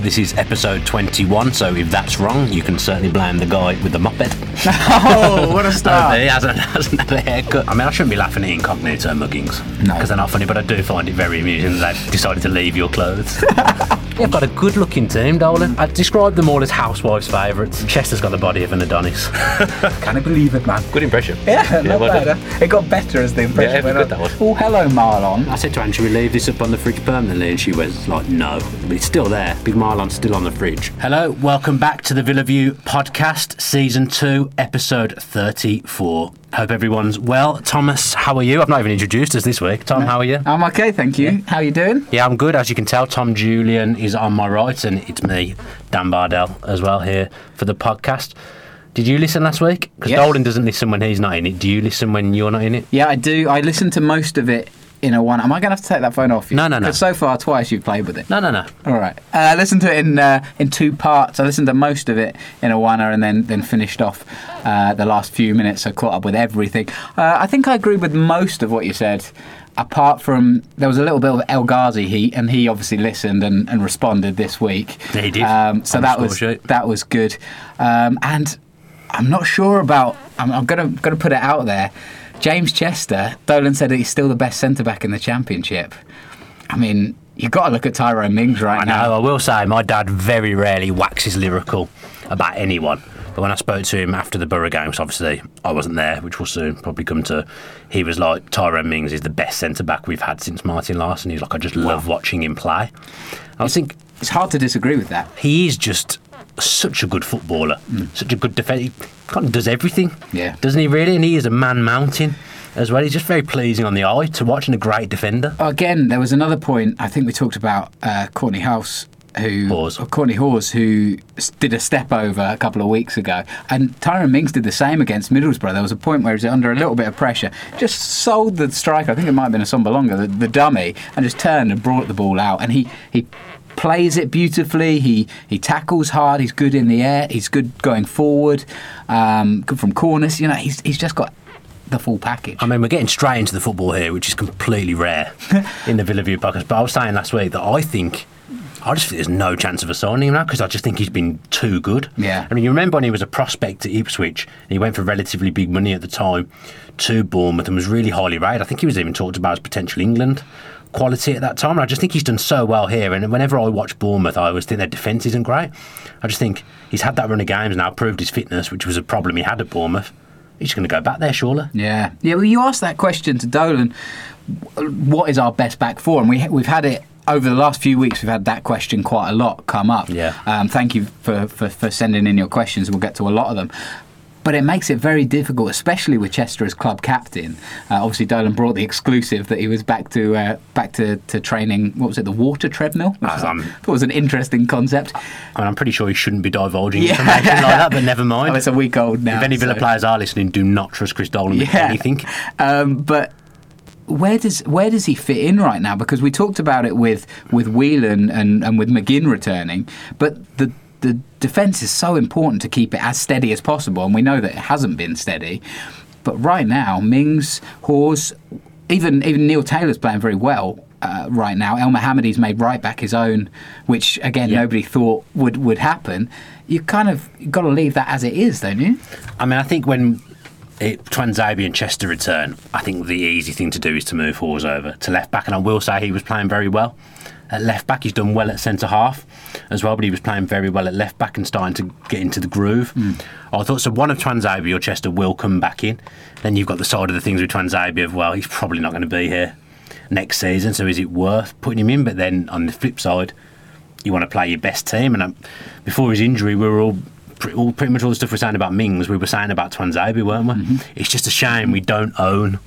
This is episode 21, so if that's wrong, you can certainly blame the guy with the moped. Oh, what a start. he hasn't, hasn't had a haircut. I mean, I shouldn't be laughing at incognito muggings. Because they're not funny, but I do find it very amusing that they've decided to leave your clothes. You've got a good looking team, Dolan. I'd describe them all as housewives' favourites. Chester's got the body of an Adonis. Can I believe it, man? Good impression. Yeah, not well bad. done. Eh? It got better as the impression Yeah, went good on. Oh, hello, Marlon. I said to Anne, should we leave this up on the fridge permanently? And she was like, no. But it's still there. Big Marlon's still on the fridge. Hello, welcome back to the Villa View podcast, season two, episode 34. Hope everyone's well. Thomas, how are you? I've not even introduced us this week. Tom, how are you? I'm okay, thank you. How are you doing? Yeah, I'm good. As you can tell, Tom Julian is on my right, and it's me, Dan Bardell, as well here for the podcast. Did you listen last week? Because Yes. Dolan doesn't listen when he's not in it. Do you listen when you're not in it? Yeah, I do. I listen to most of it in a one. Am I going to have to take that phone off you? No, no, no. so far, twice you've played with it. No, no, no. All right. Uh, I listened to it in uh, in two parts. I listened to most of it in a one and then then finished off uh, the last few minutes. So caught up with everything. Uh, I think I agree with most of what you said. Apart from there was a little bit of El Ghazi heat, and he obviously listened and, and responded this week. Yeah, he did. Um, so that was that was good. Um, and I'm not sure about. I'm, I'm gonna gonna put it out there. James Chester, Dolan said that he's still the best centre back in the championship. I mean, you've got to look at Tyrone Mings right I now. know. I will say, my dad very rarely waxes lyrical about anyone. But when I spoke to him after the Borough games, obviously I wasn't there, which will soon probably come to. He was like, Tyrone Mings is the best centre back we've had since Martin Laursen. He's like, I just love watching him play. I think It's hard to disagree with that. he is just such a good footballer, such a good defender. He kind of does everything, Yeah. doesn't he? Really, and he is a man mountain as well. He's just very pleasing on the eye to watch and a great defender. Again, there was another point. I think we talked about uh, Kortney House, who Hause. Kortney Hause, who did a step over a couple of weeks ago, and Tyrone Mings did the same against Middlesbrough. There was a point where he was under a little bit of pressure, just sold the striker. I think it might have been Assombalonga, the, the dummy, and just turned and brought the ball out. And he he plays it beautifully. He he tackles hard. He's good in the air. He's good going forward. Um, good from corners. You know, he's he's just got the full package. I mean, we're getting straight into the football here, which is completely rare in the Villa View podcast. But I was saying last week that I think. I just think there's no chance of us signing him now because I just think he's been too good. Yeah. I mean, you remember when he was a prospect at Ipswich and he went for relatively big money at the time to Bournemouth and was really highly rated. I think he was even talked about as potential England quality at that time. And I just think he's done so well here. And whenever I watch Bournemouth, I always think their defence isn't great. I just think he's had that run of games now, proved his fitness, which was a problem he had at Bournemouth. He's going to go back there, surely. Yeah, yeah. Well, you asked that question to Dolan. What is our best back four? And we we've had it over the last few weeks. We've had that question quite a lot come up. Yeah. Um, thank you for, for for sending in your questions. We'll get to a lot of them. But it makes it very difficult, especially with Chester as club captain. Uh, obviously, Dolan brought the exclusive that he was back to uh, back to, to training. What was it? The water treadmill. Which was, Um, thought was an interesting concept. I mean, I'm pretty sure he shouldn't be divulging Yeah. information like that, but never mind. Oh, it's a week old now. if any Villa so- players are listening, do not trust Chris Dolan with Yeah. anything. Um, but where does where does he fit in right now? Because we talked about it with with Whelan and, and with McGinn returning, but the the defence is so important to keep it as steady as possible, and we know that it hasn't been steady. But right now, Mings, Hause, even even Neil Taylor's playing very well. Uh, right now, Elmohamady's made right back his own, which again Yeah. nobody thought would would happen. You kind of got to leave that as it is, don't you? I mean, I think when it, Tuanzebe and Chester return, I think the easy thing to do is to move Hause over to left back, and I will say he was playing very well at left back. He's done well at centre half as well, but he was playing very well at left back and starting to get into the groove. I thought so. One of Tuanzebe or Chester will come back in. Then you've got the side of the things with Tuanzebe of well, he's probably not going to be here next season, so is it worth putting him in? But then on the flip side, you want to play your best team. And um, before his injury, we were all, all pretty much all the stuff we're saying about Mings, we were saying about Tuanzebe, weren't we? Mm-hmm. It's just a shame we don't own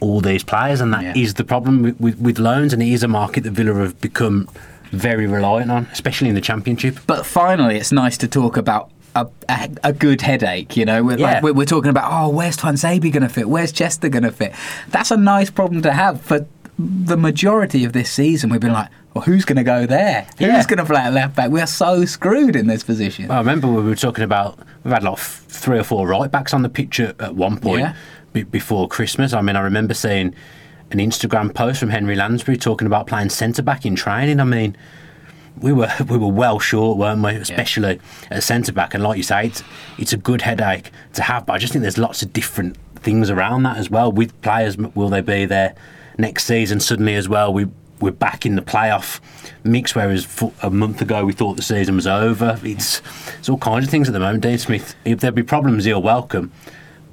all these players, and that is Yeah. the problem with, with, with loans. And it is a market that Villa have become very reliant on, especially in the Championship. But finally, it's nice to talk about a, a, a good headache. You know, we're, Yeah. like, we're, we're talking about oh, where's Tuanzebe going to fit? Where's Chester going to fit? That's a nice problem to have. For the majority of this season, we've been like, well, who's going to go there? Yeah. Who's going to play at left back? We are so screwed in this position. I remember we were talking about we've had like three or four right backs on the pitch at, at one point Yeah. Be- before Christmas. I mean, I remember seeing an Instagram post from Henry Lansbury talking about playing centre back in training. I mean, we were we were well short, weren't we? Especially at centre back. And like you say, it's it's a good headache to have. But I just think there's lots of different things around that as well. With players, will they be there next season? Suddenly as well, we we're back in the playoff mix. Whereas a month ago we thought the season was over. It's it's all kinds of things at the moment. Dean Smith, if there be problems, he'll welcome.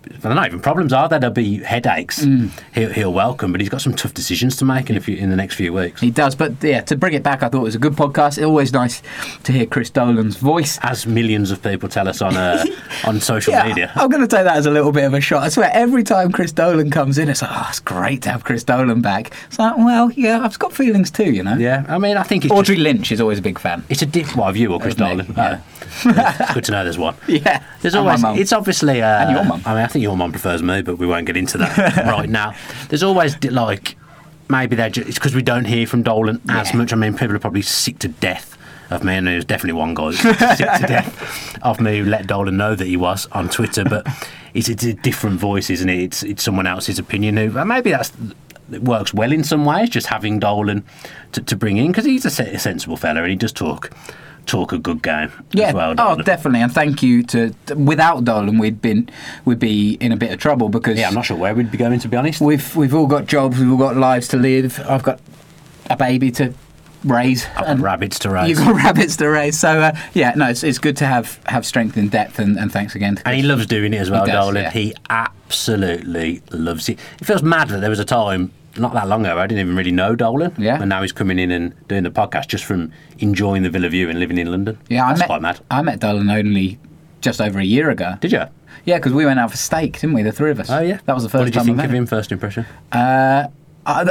They're not even problems, are there? There'll be headaches. He'll, he'll welcome, but he's got some tough decisions to make in a few in the next few weeks. He does, but yeah, to bring it back, I thought it was a good podcast. It's always nice to hear Chris Dolan's voice. as millions of people tell us on uh, on social Yeah, media. I'm going to take that as a little bit of a shot. I swear, every time Chris Dolan comes in, it's like, oh, it's great to have Chris Dolan back. It's like, well, yeah, I've got feelings too, you know. Yeah, I mean, I think it's Audrey just- Lynch is always a big fan. it's a diff. What of you or Chris Dolan? yeah. Oh. good to know there's one. Yeah, There's and my always. mum. It's obviously. Uh, And your mum. I mean, I think your mum prefers me, but we won't get into that right now. There's always di- like maybe they're just, it's because we don't hear from Dolan as Yeah. much. I mean, people are probably sick to death of me, and there's definitely one guy who's sick to death of me who let Dolan know that he was on Twitter. But it's, it's a different voice, isn't it? It's it's someone else's opinion. Who and maybe that's it works well in some ways, just having Dolan to, to bring in because he's a, se- a sensible fella and he does talk talk a good game Yeah, as well. oh, definitely, and thank you to. Without Dolan, we'd been we'd be in a bit of trouble because Yeah, I'm not sure where we'd be going to be honest. we've we've all got jobs, we've all got lives to live. I've got a baby to raise, I've got and rabbits to raise. You've got rabbits to raise. So uh, yeah, no, it's, it's good to have have strength in depth, and, and thanks again. To And he loves doing it as well, does, Dolan. yeah. He absolutely loves it. It feels mad that there was a time not that long ago I didn't even really know Dolan. Yeah. And now he's coming in and doing the podcast just from enjoying the Villa View and living in London. Yeah, I That's met quite mad. I met Dolan only just over a year ago. Did you? Yeah, because we went out for steak, didn't we? The three of us. Oh yeah. that was the first What did you think of him? First impression? Uh, I,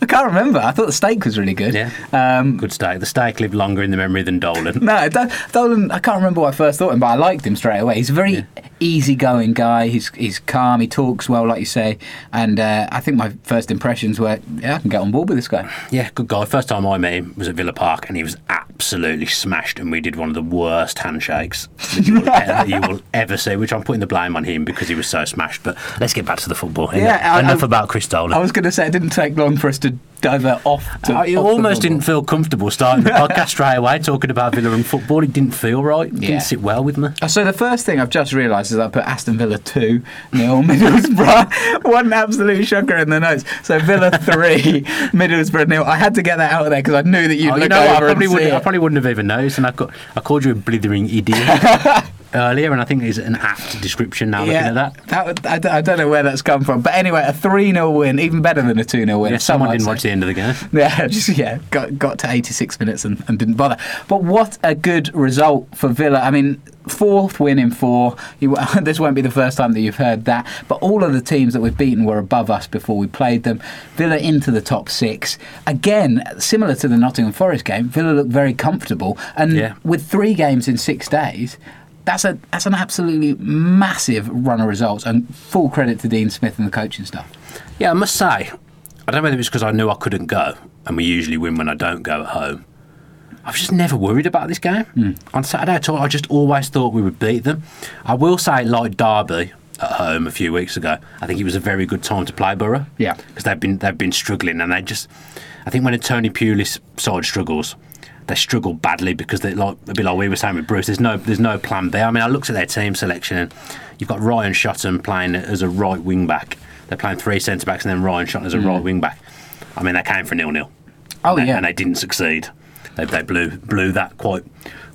I can't remember. I thought the steak was really good. Yeah. Um, Good steak. The steak lived longer in the memory than Dolan. no, Do- Dolan. I can't remember what I first thought him, but I liked him straight away. He's very easygoing guy. He's he's calm. He talks well, like you say. And uh, I think my first impressions were, yeah, I can get on board with this guy. Yeah, good guy. First time I met him was at Villa Park, and he was absolutely smashed. And we did one of the worst handshakes that you will, that you will ever see. Which I'm putting the blame on him because he was so smashed. But let's get back to the football. Enough, Yeah, I- enough I- about Chris Dolan. I was going to say it didn't take long for us to divert off. To, I off almost football. didn't feel comfortable starting the podcast straight away talking about Villa and football. It didn't feel right. It Yeah. didn't sit well with me. Uh, So the first thing I've just realised is I put Aston Villa two nil Middlesbrough. One absolute shocker in the notes. So Villa three Middlesbrough nil. I had to get that out of there because I knew that you'd Oh, look you know, over I probably and see wouldn't. I probably wouldn't have even noticed, and I, ca- I called you a blithering idiot earlier, and I think it's an apt description now. looking at that. that I, don't- I don't know where that's come from, but anyway, a three 0 win, even better than a two 0 win. Yeah, someone didn't say. watch the end of the game. Yeah, just yeah, got got to 86 minutes and, and didn't bother. But what a good result for Villa. I mean, fourth win in four. You, this won't be the first time that you've heard that. But all of the teams that we've beaten were above us before we played them. Villa into the top six again, similar to the Nottingham Forest game. Villa looked very comfortable, and Yeah. with three games in six days. That's a that's an absolutely massive run of results, and full credit to Dean Smith and the coaching staff. Yeah, I must say, I don't know whether it was because I knew I couldn't go, and we usually win when I don't go at home. I was just never worried about this game. Hmm. On Saturday at all, I just always thought we would beat them. I will say, like Derby at home a few weeks ago, I think it was a very good time to play Borough. Yeah. because they've been they've been struggling, and they just, I think when a Tony Pulis side struggles, they struggle badly because they like a bit like we were saying with Bruce. There's no there's no plan B. I mean, I looked at their team selection, and you've got Ryan Shotton playing as a right wing back. They're playing three centre backs, and then Ryan Shotton as a right mm. wing back. I mean, they came for nil nil. Oh, and, yeah. and they didn't succeed. They, they blew blew that quite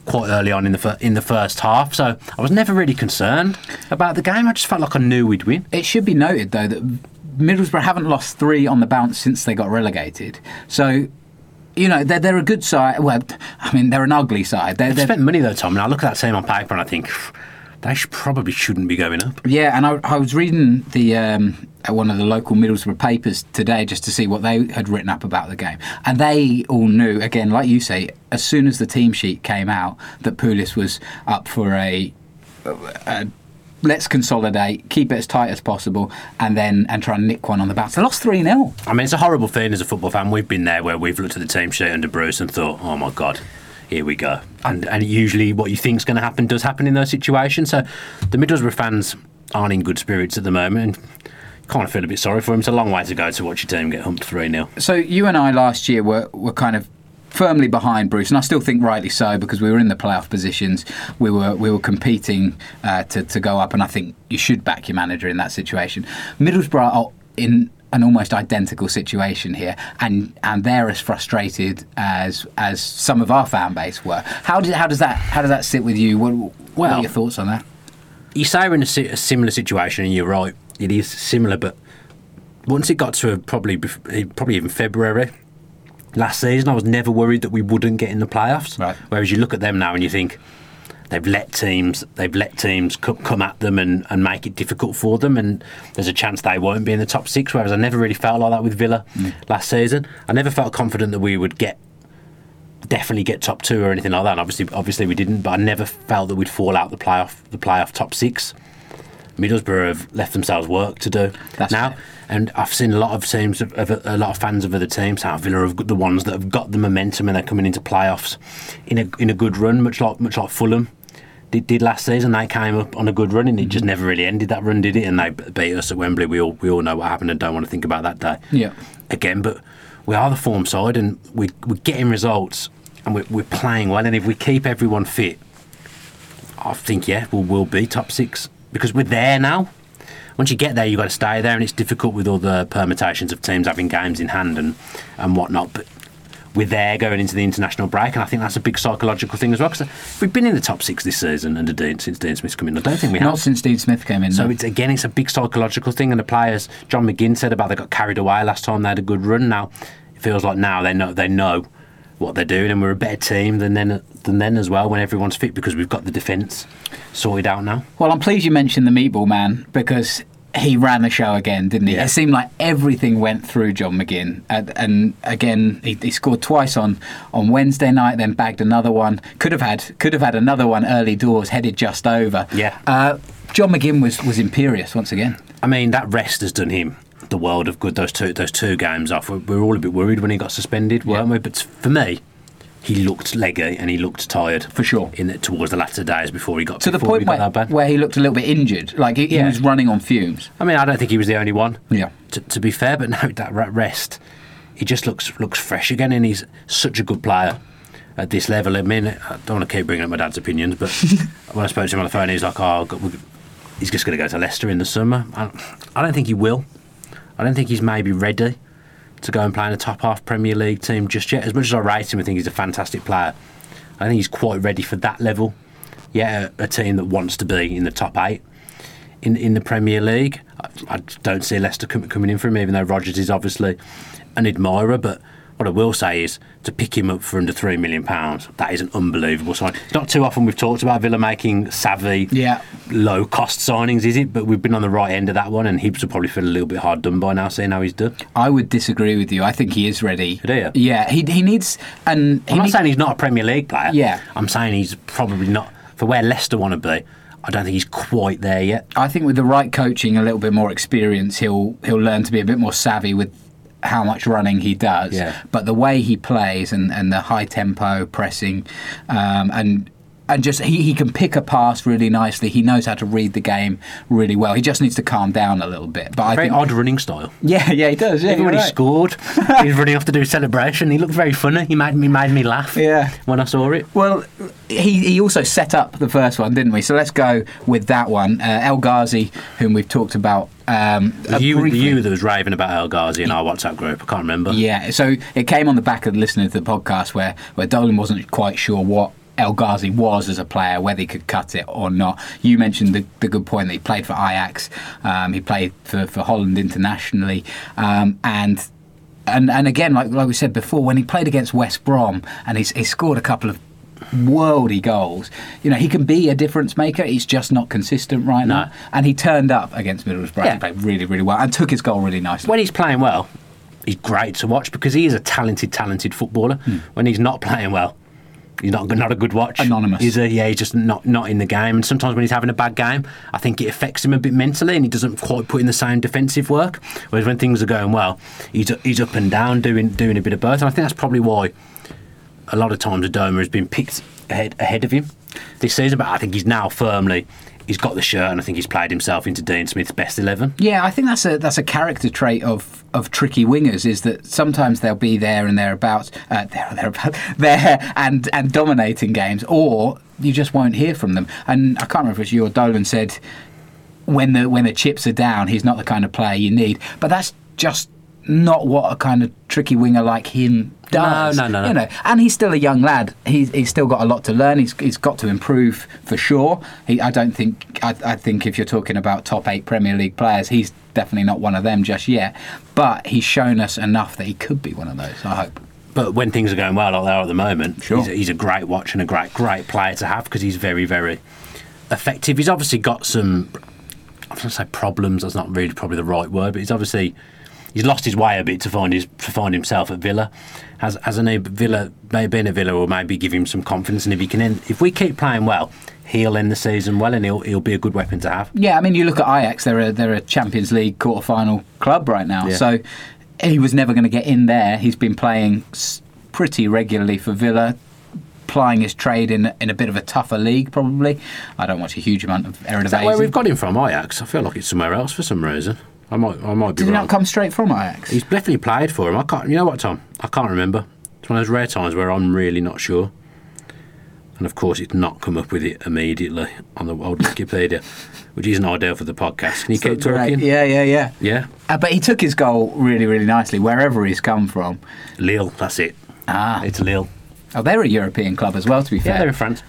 quite early on in the fir- in the first half. So I was never really concerned about the game. I just felt like I knew we'd win. It should be noted, though, that Middlesbrough haven't lost three on the bounce since they got relegated. So, you know, they're, they're a good side. Well, I mean, they're an ugly side. They're, spent money though, Tom. And I look at that same on paper and I think they should, probably shouldn't be going up. yeah, and I, I was reading the um, one of the local Middlesbrough papers today just to see what they had written up about the game, and they all knew again, like you say, as soon as the team sheet came out, that Pulis was up for a, a let's consolidate, keep it as tight as possible, and then and try and nick one on the bounce. They lost three 0 I mean, it's a horrible thing as a football fan. We've been there where we've looked at the team sheet under Bruce and thought, oh my God, here we go. And, and usually what you think's going to happen does happen in those situations. So the Middlesbrough fans aren't in good spirits at the moment. And kind of feel a bit sorry for them. It's a long way to go to watch your team get humped 3 0. So you and I last year were, were kind of firmly behind Bruce, and I still think rightly so because we were in the playoff positions. We were we were competing uh, to to go up, and I think you should back your manager in that situation. Middlesbrough are in an almost identical situation here, and and they're as frustrated as as some of our fan base were. How did how does that how does that sit with you? What, what Well- are your thoughts on that? you say we're in a, si- a similar situation, and you're right. It is similar, but once it got to probably probably even February last season, I was never worried that we wouldn't get in the playoffs. Right. Whereas you look at them now and you think they've let teams they've let teams co- come at them and, and make it difficult for them, and there's a chance they won't be in the top six. Whereas I never really felt like that with Villa mm. last season. I never felt confident that we would get definitely get top two or anything like that. And obviously, obviously we didn't. But I never felt that we'd fall out the playoff, the playoff top six. Middlesbrough have left themselves work to do That's now, fair. And I've seen a lot of teams, of, of, a lot of fans of other teams. How Villa have got the ones that have got the momentum and they're coming into playoffs in a in a good run, much like much like Fulham did, did last season. They came up on a good run and it just Mm-hmm. never really ended that run, did it? And they beat us at Wembley. We all we all know what happened and don't want to think about that day Yeah. again. But we are the form side and we, we're getting results and we're, we're playing well. And if we keep everyone fit, I think, yeah, we'll, we'll be top six because we're there now. Once you get there, you've got to stay there, and it's difficult with all the permutations of teams having games in hand and, and whatnot. But we're there going into the international break, and I think that's a big psychological thing as well. Because we've been in the top six this season under Dean since Dean Smith's come in. I don't think we have. Not since Dean Smith came in. So no. it's again, it's a big psychological thing, and the players. John McGinn said about they got carried away last time they had a good run. Now it feels like now they know they know what they're doing, and we're a better team than then than then as well when everyone's fit because we've got the defence sorted out now. Well, I'm pleased you mentioned the Meatball Man because he ran the show again, didn't he? Yeah. It seemed like everything went through John McGinn, and, and again he, he scored twice on, on Wednesday night, then bagged another one. Could have had could have had another one early doors, headed just over. Yeah. Uh, John McGinn was was imperious once again. I mean, that rest has done him the world of good. Those two those two games off. We we were all a bit worried when he got suspended, weren't Yeah. we? But for me. He looked leggy and he looked tired For sure. In the, towards the latter days before he got To the point where, where he looked a little bit injured, like he, he was running on fumes. I mean, I don't think he was the only one. Yeah. To, to be fair, but now that rest, he just looks looks fresh again, and he's such a good player at this level. I mean, I don't want to keep bringing up my dad's opinions, but when I spoke to him on the phone, he's like, "Oh, he's just going to go to Leicester in the summer." I, I don't think he will. I don't think he's maybe ready to go and play in a top half Premier League team just yet. As much as I rate him, I think he's a fantastic player. I think he's quite ready for that level. Yeah, a, a team that wants to be in the top eight in in the Premier League. I, I don't see Leicester com- coming in for him, even though Rodgers is obviously an admirer. But what I will say is to pick him up for under three million pounds, that is an unbelievable sign. It's not too often we've talked about Villa making savvy, Yeah. low cost signings, is it? But we've been on the right end of that one, and Hibs will probably feel a little bit hard done by now, seeing how he's done. I would disagree with you. I think he is ready. Do you? Yeah, he, he needs and he I'm not need- saying he's not a Premier League player. Yeah. I'm saying he's probably not for where Leicester want to be. I don't think he's quite there yet. I think with the right coaching, a little bit more experience, he'll he'll learn to be a bit more savvy with how much running he does, Yeah. but the way he plays and, and the high tempo pressing, um, and and just he, he can pick a pass really nicely. He knows how to read the game really well. He just needs to calm down a little bit. But I Very think, odd running style. yeah, yeah, he does. Yeah, Even when he right. scored, he was running off to do a celebration. He looked very funny. He made me made me laugh. Yeah. When I saw it. Well, he, he also set up the first one, didn't we? So let's go with that one. Uh, El Ghazi, whom we've talked about. Um, uh, You, you that was raving about El Ghazi in our WhatsApp group. I can't remember. Yeah, so it came on the back of listening to the podcast where, where Dolan wasn't quite sure what El Ghazi was as a player, whether he could cut it or not. You mentioned the, the good point that he played for Ajax, um, he played for, for Holland internationally, um, and and and again, like like we said before, when he played against West Brom and he's, he scored a couple of worldy goals, you know, he can be a difference maker. He's just not consistent right No. now. And he turned up against Middlesbrough. Yeah. He played really, really well and took his goal really nicely. When he's playing well, he's great to watch because he is a talented, talented footballer. When he's not playing well, he's not not a good watch. Anonymous. He's a, yeah, he's just not not in the game. And sometimes when he's having a bad game, I think it affects him a bit mentally, and he doesn't quite put in the same defensive work. Whereas when things are going well, he's he's up and down doing doing a bit of both. And I think that's probably why a lot of times Adomah has been picked ahead ahead of him this season. But I think he's now firmly. He's got the shirt, and I think he's played himself into Dean Smith's best eleven. Yeah, I think that's a that's a character trait of of tricky wingers is that sometimes they'll be there and thereabouts, uh, there and thereabouts, there and and dominating games, or you just won't hear from them. And I can't remember if you or Dolan said when the when the chips are down, he's not the kind of player you need. But that's just not what a kind of tricky winger like him does. No, no, no, no. You know, and he's still a young lad. He's, he's still got a lot to learn. He's, he's got to improve for sure. He, I don't think. I, I think if you're talking about top eight Premier League players, he's definitely not one of them just yet. But he's shown us enough that he could be one of those. I hope. But when things are going well like they are at the moment, Sure. he's, a, he's a great watch and a great, great player to have because he's very, very effective. He's obviously got some, I'm going to say problems. That's not really probably the right word, but he's obviously he's lost his way a bit to find his to find himself at Villa. Has has a Villa maybe in a Villa will maybe give him some confidence, and if he can, end, if we keep playing well, he'll end the season well, and he'll he'll be a good weapon to have. Yeah, I mean, you look at Ajax; they're a they're a Champions League quarter final club right now. Yeah. So he was never going to get in there. He's been playing pretty regularly for Villa. Plying his trade in in a bit of a tougher league, probably. I don't watch a huge amount of Eredivisie. Is that where we've got him from, Ajax? I feel like it's somewhere else for some reason. I might I might be Did he not come straight from Ajax? He's definitely played for him. I can't. You know what, Tom? I can't remember. It's one of those rare times where I'm really not sure. And of course, it's not come up with it immediately on the old Wikipedia, which isn't ideal for the podcast. Can you keep Great. talking? Yeah, yeah, yeah. Yeah. Uh, but he took his goal really, really nicely, wherever he's come from. Lille. That's it. Ah, It's Lille. Oh, they're a European club as well. To be fair, Yeah, they're in France.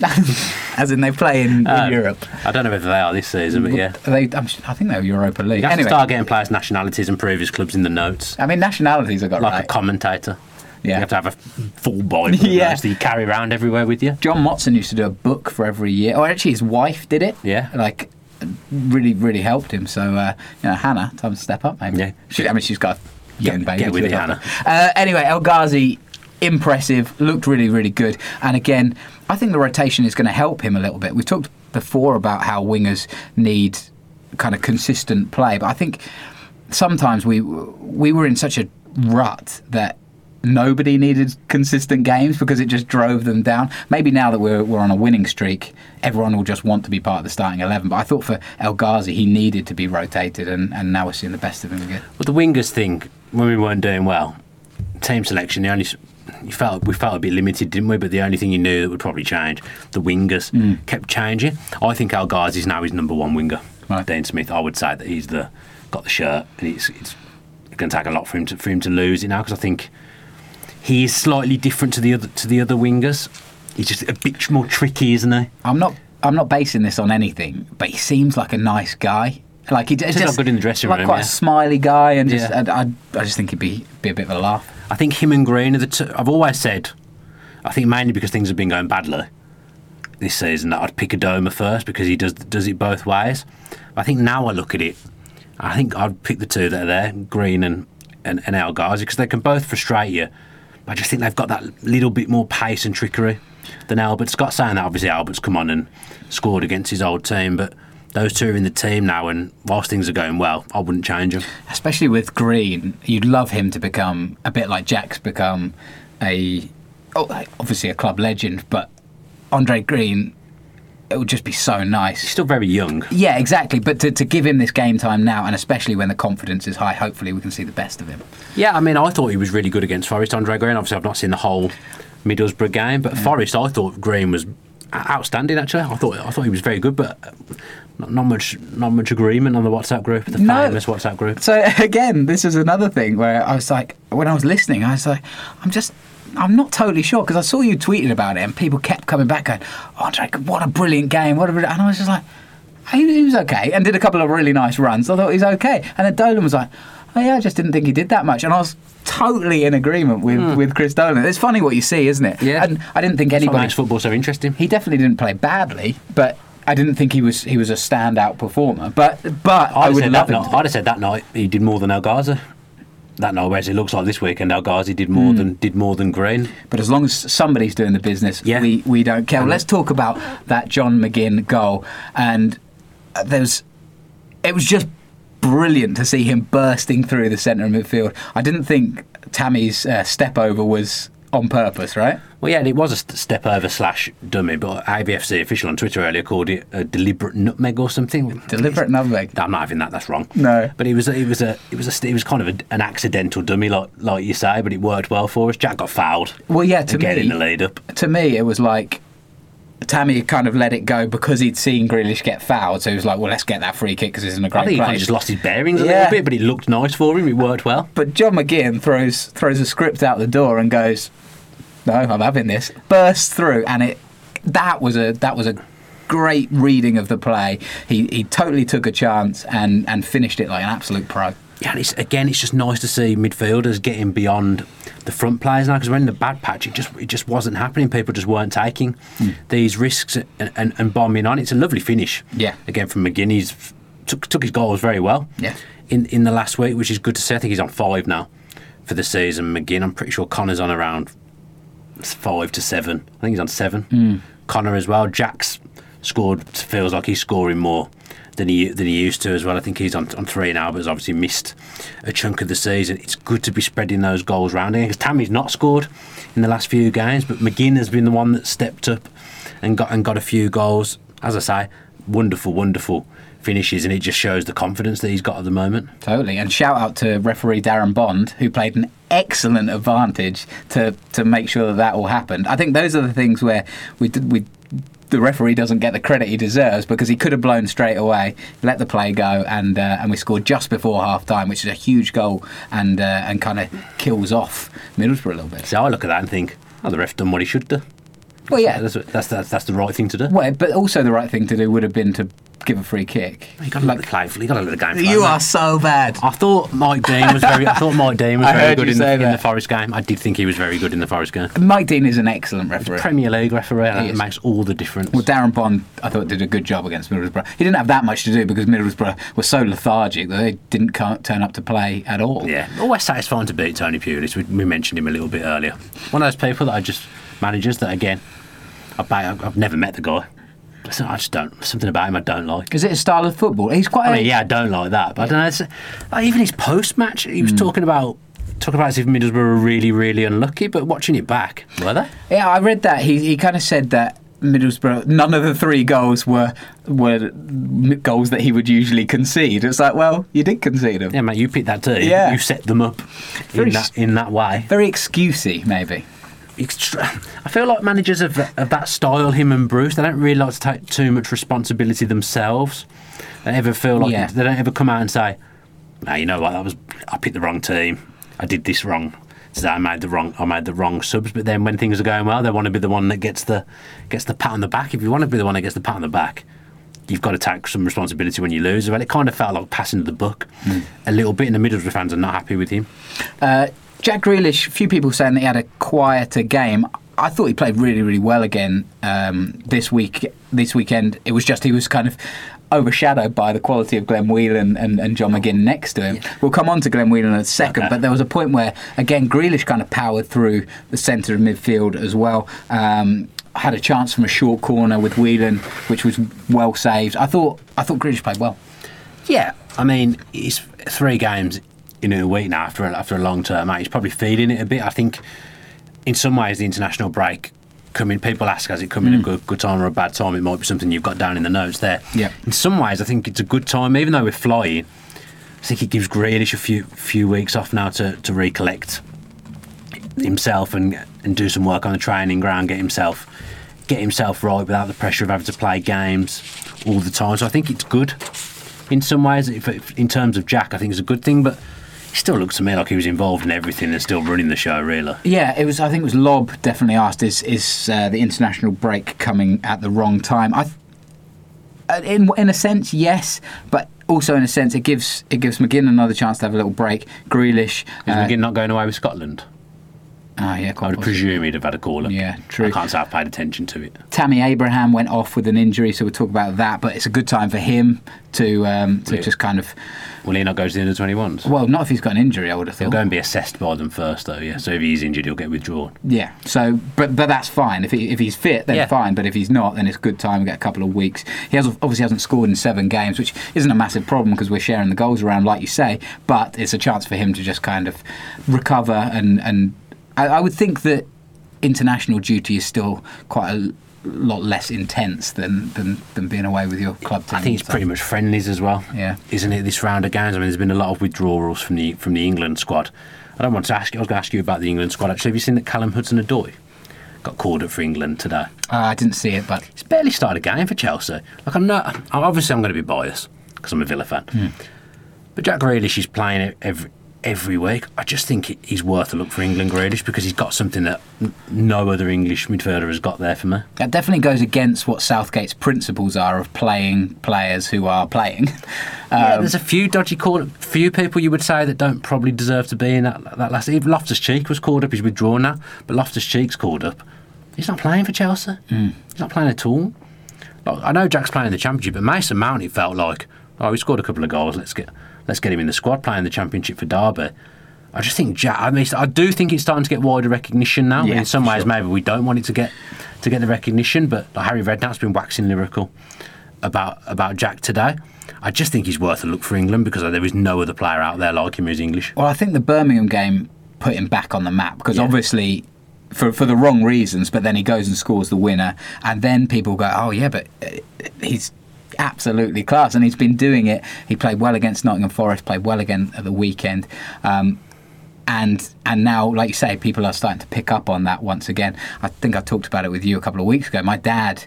as in they play in, in Uh, Europe. I don't know if they are this season, but yeah. They, I think they're Europa League. You have Anyway, to start getting players' nationalities and previous clubs in the notes, I mean nationalities I got like right. a commentator. Yeah. You have to have a full Bible Yeah. that you carry around everywhere with you. John Motson used to do a book for every year. Or actually, his wife did it. Yeah. Like, really, really helped him. So, uh, you know, Hannah, time to step up, maybe. Yeah. She, I mean, she's got a young Get- baby. get with it, Hannah. Uh, anyway, El Ghazi, impressive, looked really, really good. And again, I think the rotation is going to help him a little bit. We've talked before about how wingers need kind of consistent play, but I think sometimes we we were in such a rut that nobody needed consistent games because it just drove them down. Maybe now that we're, we're on a winning streak, everyone will just want to be part of the starting 11. But I thought for El Ghazi, he needed to be rotated, and, and now we're seeing the best of him again. Well, the wingers thing when we weren't doing well, team selection. The only you felt we felt a bit limited, didn't we? But the only thing you knew that would probably change, the wingers Mm. kept changing. I think El Ghazi's now his number one winger. Right. Dean Smith, I would say that he's the got the shirt, and it's it's going to take a lot for him to for him to lose it now because I think he is slightly different to the other to the other wingers. He's just a bit more tricky, isn't he? I'm not I'm not basing this on anything, but he seems like a nice guy. Like he He's just not good in the dressing like room, quite yeah. a smiley guy, and just Yeah. I, I, I just think he'd be be a bit of a laugh. I think him and Green are the two. I've always said, I think mainly because things have been going badly this season, that I'd pick a Adomah first because he does does it both ways. I think now I look at it, I think I'd pick the two that are there, Green and and, and El Ghazi, because they can both frustrate you. I just think they've got that little bit more pace and trickery than Albert. Scott saying that obviously Albert's come on and scored against his old team, but those two are in the team now, and whilst things are going well, I wouldn't change them. especially with Green, you'd love him to become a bit like Jack's become a oh, obviously a club legend, but Andre Green, it would just be so nice. He's still very young. Yeah, exactly. But to, to give him this game time now, and especially when the confidence is high, hopefully we can see the best of him. Yeah, I mean, I thought he was really good against Forest, Andre Green. Obviously, I've not seen the whole Middlesbrough game, but Forest, I thought Green was outstanding. Actually, I thought I thought he was very good, but not, not much not much agreement on the WhatsApp group, the No. famous WhatsApp group. So again, this is another thing where I was like, when I was listening, I was like, I'm just. I'm not totally sure because I saw you tweeting about it and people kept coming back going, oh, Andre, what a brilliant game. What a brilliant... And I was just like, he, he was okay and did a couple of really nice runs. I thought he was okay. And then Dolan was like, oh, yeah, I just didn't think he did that much. And I was totally in agreement with, hmm. with Chris Dolan. It's funny what you see, isn't it? Yeah. And I didn't think anybody. makes football so interesting. He definitely didn't play badly, but I didn't think he was he was a standout performer. But but I I'd, have said love night, I'd have said that night he did more than El Ghazi. That night, whereas it looks like this weekend, El Ghazi did more than did more than Green. But as long as somebody's doing the business, Yeah. we, we don't care. Well, let's talk about that John McGinn goal. And uh, there's, it was just brilliant to see him bursting through the centre of midfield. I didn't think Tammy's uh, step over was on purpose, right? Well, yeah, and it was a step over slash dummy, but AVFC official on Twitter earlier called it a deliberate nutmeg or something. Deliberate nutmeg. I'm not having that. That's wrong. No. but it was a, it was a it was a it was kind of a, an accidental dummy, like like you say, but it worked well for us. Jack got fouled. Well, yeah, to again me, in the lead up. to me, it was like Tammy kind of let it go because he'd seen Grealish get fouled. So he was like, well, let's get that free kick because it's in a I great think he kind of just lost his bearings a Yeah. little bit, but it looked nice for him. It worked well. But John McGinn throws throws a script out the door and goes, "No, I'm having this." Bursts through, and it that was a that was a great reading of the play. He he totally took a chance and and finished it like an absolute pro. Yeah, and it's, again, it's just nice to see midfielders getting beyond the front players now because when in the bad patch, it just it just wasn't happening. People just weren't taking hmm. these risks and, and, and bombing on. It's a lovely finish. Yeah. Again from McGinn, he's took took his goals very well. Yeah. In in the last week, which is good to see. I think he's on five now for the season. McGinn, I'm pretty sure Connor's on around five to seven. I think he's on seven. Hmm. Connor as well. Jack's scored. Feels like he's scoring more than he than he used to as well. I think he's on, on three now, but has obviously missed a chunk of the season. It's good to be spreading those goals round because Tammy's not scored in the last few games, but McGinn has been the one that stepped up and got and got a few goals. As I say, wonderful, wonderful finishes, and it just shows the confidence that he's got at the moment. Totally. And shout out to referee Darren Bond, who played an excellent advantage to to make sure that that all happened. I think those are the things where we did we. The referee doesn't get the credit he deserves because he could have blown straight away, let the play go, and uh, and we scored just before half time, which is a huge goal and uh, and kind of kills off Middlesbrough a little bit. So I look at that and think, oh, the ref done what he should do. Well, yeah, That's that's that's, that's the right thing to do. well, but also the right thing to do would have been to give a free kick. You got to let the play. You got to let the game. Flow, You mate. are so bad. I thought Mike Dean was very. I thought Mike Dean was very good in the, in the Forest game. I did think he was very good in the Forest game. Mike Dean is an excellent referee. Premier League referee, and He makes all the difference. Well, Darren Bond, I thought, did a good job against Middlesbrough. He didn't have that much to do because Middlesbrough were so lethargic that they didn't ca- turn up to play at all. yeah, always satisfying to beat Tony Pulis. We, we mentioned him a little bit earlier. One of those people that I just managers that again, I I've never met the guy. I just don't. Something about him I don't like. Is it a style of football? He's quite. I mean, yeah, I don't like that, but I don't know. It's, like, even his post match, he was hmm. talking about talking about as if Middlesbrough were really, really unlucky. But watching it back, were they? Yeah, I read that. He he kind of said that Middlesbrough, none of the three goals were were goals that he would usually concede. It's like, well, you did concede them. Yeah, mate, you picked that team. Yeah. You set them up Very in that, in that way. Very excusey, maybe. I feel like managers of, of that style, him and Bruce, they don't really like to take too much responsibility themselves. They ever feel like Yeah. they don't ever come out and say, "No, you know what? That was I picked the wrong team. I did this wrong. Today I made the wrong. I made the wrong subs." But then when things are going well, they want to be the one that gets the gets the pat on the back. If you want to be the one that gets the pat on the back, you've got to take some responsibility when you lose. Well, it kind of felt like passing the buck a little bit, and the Middlesbrough fans are not happy with him. Uh, Jack Grealish, a few people saying that he had a quieter game. I thought he played really, really well again um, this week. This weekend, it was just he was kind of overshadowed by the quality of Glenn Whelan and, and John McGinn next to him. We'll come on to Glenn Whelan in a second, but there was a point where again Grealish kind of powered through the centre of midfield as well. Um, had a chance from a short corner with Whelan, which was well saved. I thought I thought Grealish played well. Yeah, I mean, he's three games in a week now after a, after a long term out. He's probably feeling it a bit. I think in some ways the international break coming. People ask, has it come in a hmm. good good time or a bad time? It might be something you've got down in the notes there. Yeah. In some ways, I think it's a good time, even though we're flying. I think it gives Grealish a few few weeks off now to, to recollect himself and and do some work on the training ground, get himself get himself right without the pressure of having to play games all the time. So I think it's good in some ways. If, if- in terms of Jack, I think it's a good thing, but still looks to me like he was involved in everything and still running the show. Really, Yeah, it was. I think it was Lob definitely asked, "Is is uh, the international break coming at the wrong time?" I, uh, in in a sense, yes, but also in a sense, it gives it gives McGinn another chance to have a little break. Grealish, is uh, McGinn not going away with Scotland? ah, yeah, I would possibly. presume he'd have had a call up. Yeah, true. I can't say I've paid attention to it. Tammy Abraham went off with an injury, so we'll talk about that. But it's a good time for him to um, to Yeah. just kind of Will he not go to the under 21s? well, not if he's got an injury, I would have He'll thought. go and be assessed by them first, though. Yeah. So if he's injured, he'll get withdrawn. Yeah. So, but but that's fine. If he, if he's fit, then Yeah. fine. But if he's not, then it's a good time. We get a couple of weeks. He has obviously hasn't scored in seven games, which isn't a massive problem because we're sharing the goals around, like you say. But it's a chance for him to just kind of recover and and I, I would think that international duty is still quite a lot less intense than than, than being away with your club team. I think it's pretty much friendlies as well. Yeah. Isn't it this round of games? I mean, there's been a lot of withdrawals from the from the England squad. I don't want to ask you. I was going to ask you about the England squad. Actually, have you seen that Callum Hudson-Odoi got called up for England today? Uh, I didn't see it, but He's barely started a game for Chelsea. Like I'm not. Obviously, I'm going to be biased because I'm a Villa fan. Hmm. But Jack Grealish is playing every every week. I just think he's worth a look for England Grealish because he's got something that no other English midfielder has got there for me. that definitely goes against what Southgate's principles are of playing players who are playing. yeah, Um, there's a few dodgy call few people you would say that don't probably deserve to be in that that last. Even Loftus Cheek was called up. He's withdrawn now, but Loftus Cheek's called up. He's not playing for Chelsea. He's not playing at all. Like, I know Jack's playing in the Championship, but Mason Mount, it felt like, oh, he scored a couple of goals. Let's get let's get him in the squad playing the Championship for Derby. I just think Jack. I mean, I do think it's starting to get wider recognition now. Yeah, in some ways, sure. maybe we don't want it to get to get the recognition, but like, Harry Redknapp's been waxing lyrical about about Jack today. I just think he's worth a look for England because there is no other player out there like him who's English. Well, I think the Birmingham game put him back on the map because Yeah. obviously. For, for the wrong reasons, but then he goes and scores the winner, and then people go, "Oh yeah, but uh, he's absolutely class," and he's been doing it. He played well against Nottingham Forest, played well again at the weekend, um, and and now, like you say, people are starting to pick up on that once again. I think I talked about it with you a couple of weeks ago. My dad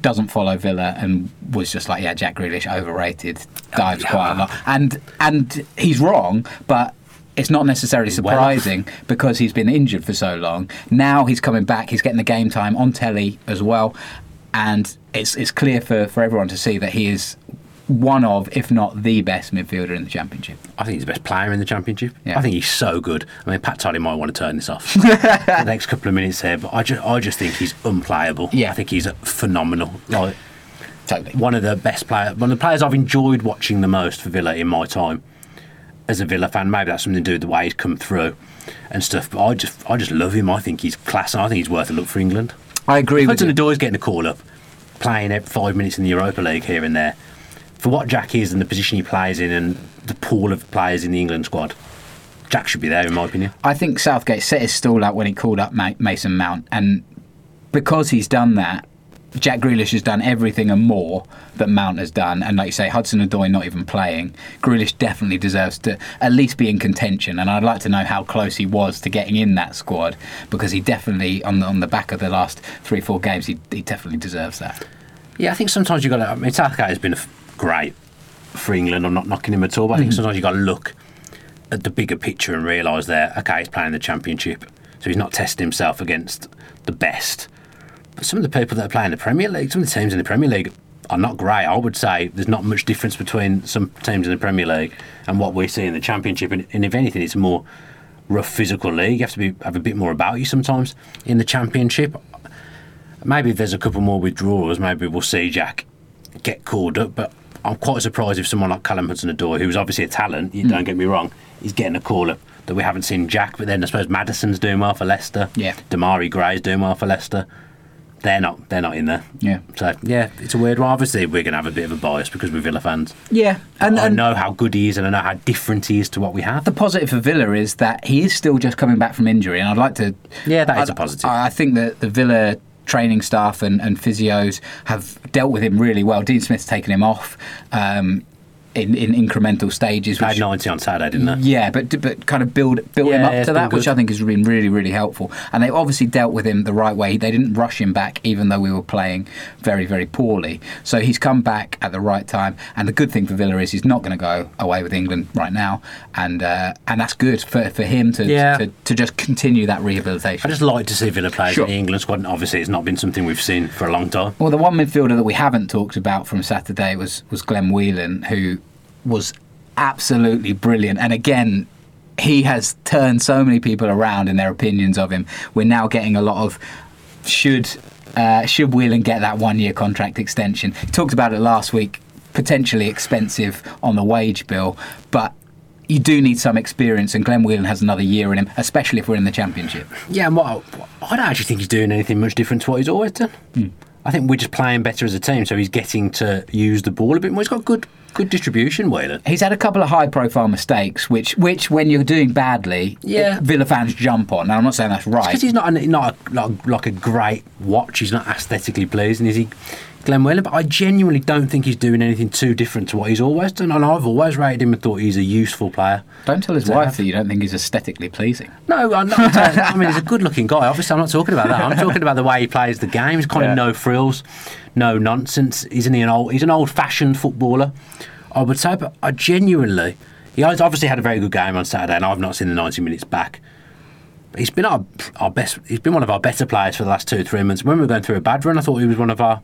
doesn't follow Villa and was just like, "Yeah, Jack Grealish overrated, dives quite a lot," and and he's wrong, but. It's not necessarily well surprising because he's been injured for so long. Now he's coming back. He's getting the game time on telly as well, and it's it's clear for, for everyone to see that he is one of, if not the best midfielder in the championship. I think he's the best player in the Championship. Yeah. I think he's so good. I mean, Pat Tully might want to turn this off the next couple of minutes here, but I just, I just think he's unplayable. Yeah. I think he's phenomenal. Like Totally. one of the best players, one of the players I've enjoyed watching the most for Villa in my time as a Villa fan. Maybe that's something to do with the way he's come through and stuff. But I just, I just love him. I think he's class, and I think he's worth a look for England. I agree with Hudson is getting a call up, playing every five minutes in the Europa League here and there. For what Jack is and the position he plays in and the pool of players in the England squad, Jack should be there in my opinion. I think Southgate set his stall out when he called up Mason Mount, and because he's done that, Jack Grealish has done everything and more that Mount has done. And like you say, Hudson Odoi not even playing. Grealish definitely deserves to at least be in contention. And I'd like to know how close he was to getting in that squad because he definitely, on the, on the back of the last three, four games, he, he definitely deserves that. Yeah, I think sometimes you got to. I mean, Southgate has been great for England. I'm not knocking him at all, but I think mm-hmm. sometimes you got to look at the bigger picture and realise that okay, he's playing the Championship, so he's not testing himself against the best. Some of the people that are playing the Premier League, some of the teams in the Premier League are not great. I would say there's not much difference between some teams in the Premier League and what we see in the Championship. And, and if anything, it's a more rough physical league. You have to be have a bit more about you sometimes in the Championship. Maybe if there's a couple more withdrawals, maybe we'll see Jack get called up. But I'm quite surprised if someone like Callum Hudson-Odoi, who's obviously a talent, you hmm. don't get me wrong, he's getting a call up that we haven't seen Jack. But then I suppose Maddison's doing well for Leicester. Yeah. Demarai Gray's doing well for Leicester. They're not they're not in there. Yeah. So yeah, it's a weird one. Obviously, we're going to have a bit of a bias because we're Villa fans. Yeah, and, I and know how good he is, and I know how different he is to what we have. the positive for Villa is that he is still just coming back from injury, and I'd like to. Yeah, that is I'd- a positive. I I think that the Villa training staff and, and physios have dealt with him really well. Dean Smith's taken him off um, in, in incremental stages. They had 90 on Saturday, didn't they? yeah, but but kind of build build him up it's to that, which. I think has been really really helpful. And they obviously dealt with him the right way. They didn't rush him back, even though we were playing very very poorly. So he's come back at the right time. And the good thing for Villa is he's not going to go away with England right now, and uh, and that's good for, for him to, Yeah. to to just continue that rehabilitation. I just like to see Villa players Sure. in the England squad, and obviously it's not been something we've seen for a long time. Well, the one midfielder that we haven't talked about from Saturday was was Glenn Whelan, who was absolutely brilliant. And again, he has turned so many people around in their opinions of him. We're now getting a lot of should uh, should Whelan get that one year contract extension? He talked about it last week. Potentially expensive on the wage bill, but. You do need some experience, and Glenn Whelan has another year in him, especially if we're in the championship. Yeah, and what I don't actually think he's doing anything much different to what he's always done. I think we're just playing better as a team, so he's getting to use the ball a bit more. He's got good good distribution, Whelan. He's had a couple of high-profile mistakes, which, which when you're doing badly, Yeah. Uh, Villa fans jump on. Now, I'm not saying that's right. Because he's not a, not a, like a great watch. He's not aesthetically pleasing, is he? Glenn Whelan, but I genuinely don't think he's doing anything too different to what he's always done. And I've always rated him and thought he's a useful player. Don't tell his wife have. that you don't think he's aesthetically pleasing. No, I'm not, I mean, he's a good-looking guy. Obviously, I'm not talking about that. I'm talking about the way he plays the game. He's kind Yeah. of no frills, no nonsense. Isn't he an old? He's an old-fashioned footballer, I would say. But I genuinely, he obviously had a very good game on Saturday, and I've not seen the 90 minutes back. But he's been our our best. He's been one of our better players for the last two, three months. When we were going through a bad run, I thought he was one of our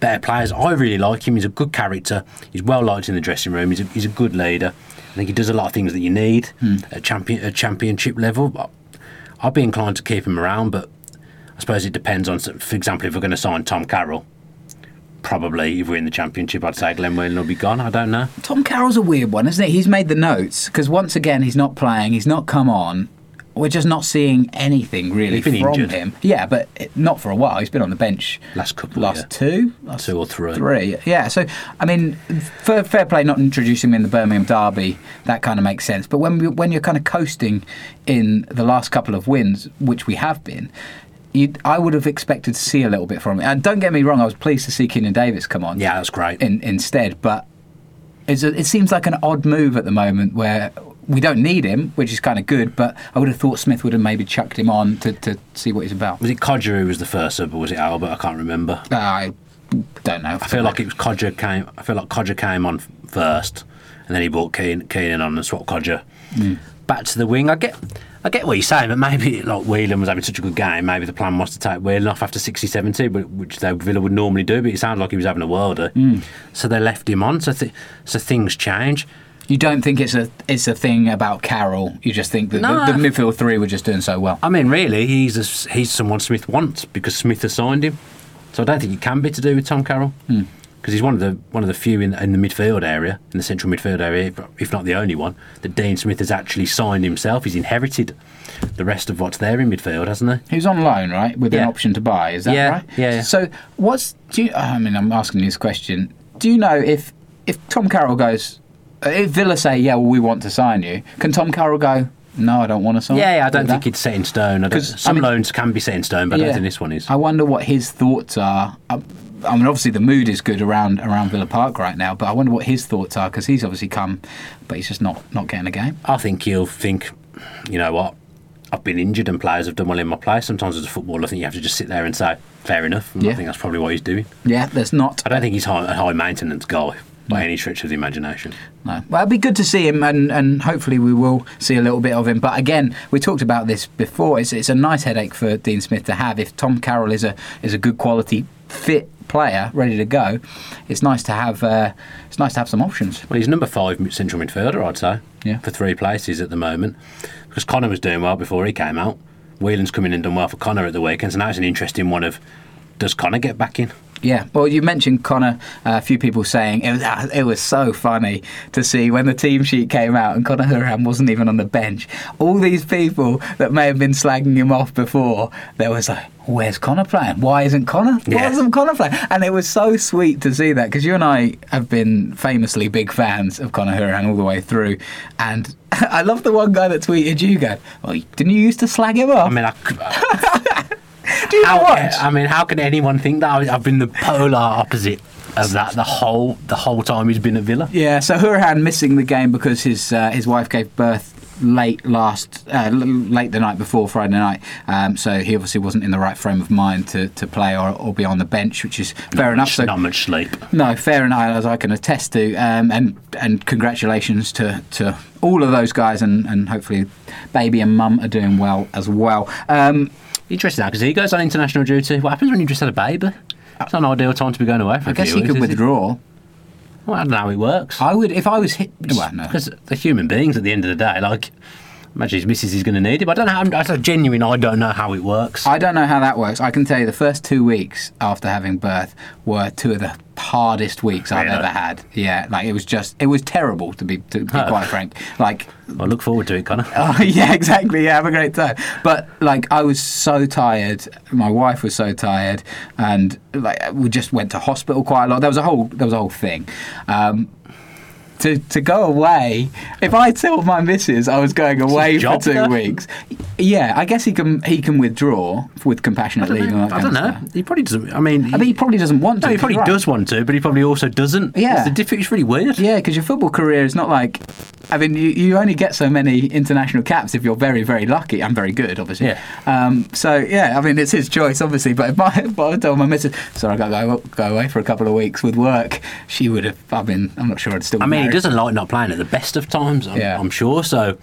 better players. I really like him. He's a good character. He's well liked in the dressing room. He's a, he's a good leader. I think he does a lot of things that you need hmm. at champion at championship level. But I'd be inclined to keep him around, but I suppose it depends on. For example, if we're going to sign Tom Carroll, probably if we're in the championship, I'd say Glenn Whelan will be gone. I don't know. Tom Carroll's a weird one, isn't it? He's made the notes because once again he's not playing. He's not come on. We're just not seeing anything really from injured. him. Yeah, but it- not for a while. He's been on the bench Last couple, last yeah. two, last Two or three. three. Yeah. So I mean, fair, fair play not introducing him in the Birmingham derby. That kind of makes sense. But when we, when you're kind of coasting in the last couple of wins, which we have been. You, I would have expected to see a little bit from him. And don't get me wrong, I was pleased to see Keinan Davis come on Yeah, that's great. in, instead. But it's a, it seems like an odd move at the moment where we don't need him, which is kind of good. But I would have thought Smith would have maybe chucked him on to, to see what he's about. was it Kodjia who was the first sub, or was it Albert? I can't remember. Uh, I don't know. I feel like it was Kodjia came. I feel like Kodjia came on first, and then he brought Keen, Keinan on and swapped Kodjia hmm. back to the wing. I get, I get what you're saying, but maybe like Whelan was having such a good game. Maybe the plan was to take Whelan off after 60, 70, but which they Villa would normally do. But it sounded like he was having a worlder, hmm. so they left him on. So, th- so things change. You don't think it's a it's a thing about Carroll. You just think that No. the, the midfield three were just doing so well. I mean, really, he's a, he's someone Smith wants because Smith has signed him. So I don't think it can be to do with Tom Carroll hmm. because he's one of the one of the few in, in the midfield area, in the central midfield area, if- if not the only one that Dean Smith has actually signed himself. He's inherited the rest of what's there in midfield, hasn't he? He was on loan, right, with an option to buy. Is that Yeah, right? yeah, yeah. So what's do you? I mean, I'm asking this question. Do you know if if Tom Carroll goes, Uh, if Villa say, yeah, well, we want to sign you, can Tom Carroll go? No, I don't want to sign. Yeah, yeah I don't think it's set in stone. I don't, 'Cause, I some mean- loans can be set in stone, but I don't think this one is. I wonder what his thoughts are. I, I mean, obviously the mood is good around around Villa Park right now, but I wonder what his thoughts are because he's obviously come, but he's just not not getting a game. I think he'll think, you know what, I've been injured and players have done well in my place. Sometimes as a footballer, I think you have to just sit there and say, fair enough. And Yeah. I think that's probably what he's doing. Yeah, there's not. I don't think he's high, a high maintenance guy by any stretch of the imagination. No. Well, it'd be good to see him, and, and hopefully we will see a little bit of him. But again, we talked about this before. It's, it's a nice headache for Dean Smith to have. If Tom Carroll is a is a good quality fit player, ready to go, it's nice to have uh, it's nice to have some options. Well, he's number five central midfielder, I'd say, Yeah. for three places at the moment. Because Connor was doing well before he came out. Whelan's coming in and done well for Connor at the weekend, so now it's an interesting one of does Connor get back in? Yeah, well, you mentioned Connor. Uh, a few people saying it was uh, it was so funny to see when the team sheet came out and Conor Hourihane wasn't even on the bench. All these people that may have been slagging him off before, there was like, "Where's Connor playing? Why isn't Connor? Why Yeah. isn't Connor playing?" And it was so sweet to see that because you and I have been famously big fans of Conor Hourihane all the way through, and I love the one guy that tweeted you, going, "Well, didn't you used to slag him off?" I mean, I, Do you how? I mean, how can anyone think that? I've been the polar opposite of that the whole the whole time he's been at Villa. Yeah, so Hourihane missing the game because his uh, his wife gave birth late last uh, late the night before Friday night. Um, so he obviously wasn't in the right frame of mind to, to play or, or be on the bench, which is fair enough. So Not much sleep. no, fair enough, as I can attest to. Um, and and congratulations to, to all of those guys, and, and hopefully baby and mum are doing well as well. Um, Interesting now because he goes on international duty. What happens when you just had a baby? It's not an ideal time to be going away for I a guess few he weeks, could withdraw. Well, I don't know how it works. I would if I was hit. Well, no. Because they're human beings at the end of the day. Like, imagine his missus is going to need him. I don't know. How, I genuine. I don't know how it works. I don't know how that works. I can tell you the first two weeks after having birth were two of the hardest weeks I've ever had. Yeah, like it was just it was terrible to be to be quite frank. Like I look forward to it, Connor. Oh yeah, exactly. Yeah, have a great time. But like, I was so tired. My wife was so tired, and like, we just went to hospital quite a lot. There was a whole there was a whole thing. Um, to, to go away, if I told my missus I was going away for two though. weeks, yeah, I guess he can he can withdraw with compassionate I don't leave. and know. I don't know. He probably doesn't. I mean, I mean, he probably doesn't want to. no, he probably right. does want to, but he probably also doesn't. Yeah. it's, the diff- it's really weird. Yeah, because your football career is not like. I mean, you, you only get so many international caps if you're very, very lucky. I'm very good, obviously. Yeah. Um, so yeah, I mean, it's his choice, obviously. But if, my, if I told my missus, "Sorry, I got to go, go away for a couple of weeks with work," she would have. I mean, I'm not sure I'd still. I be mean, he doesn't like not playing at the best of times. I'm, Yeah. I'm sure. So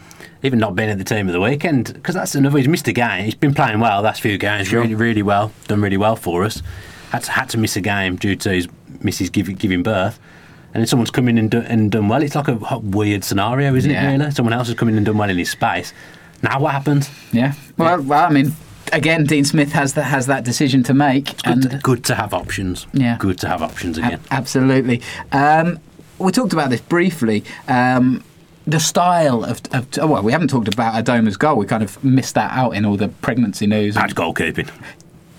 even not being at the team of the weekend, because that's another. He's missed a game. He's been playing well last few games. Really, really well. Done really well for us. Had to, had to miss a game due to his missus giving giving birth. And then someone's come in and, do, and done well. It's like a weird scenario, isn't Yeah. it? Really, someone else has come in and done well in his space. Now what happens? Yeah. Well, well, I mean, again, Dean Smith has that has that decision to make, Good, and to, good to have options. Yeah. Good to have options A- again. absolutely. Um, we talked about this briefly. Um, the style of, of well, we haven't talked about Adomah's goal. We kind of missed that out in all the pregnancy news. Bad goalkeeping.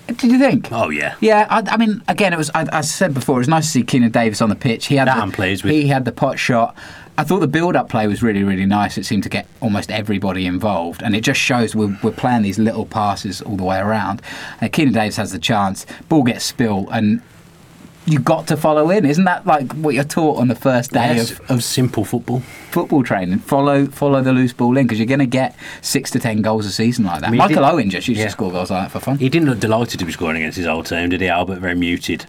Did you think? Oh yeah. Yeah, I, I mean, again, it was. I, I said before, it was nice to see Keinan Davis on the pitch. He had That the, I'm pleased with. He had the pot shot. I thought the build-up play was really, really nice. It seemed to get almost everybody involved, and it just shows we're, we're playing these little passes all the way around. Uh, Keinan Davis has the chance, ball gets spilled, and you got to follow in. Isn't that like what you're taught on the first day Yes, of, of simple football. football training? Follow, follow the loose ball in because you're going to get six to ten goals a season like that. mean, Michael Owen just used Yeah. to score goals like that for fun. He didn't look delighted to be scoring against his old team, did he, Albert? Very muted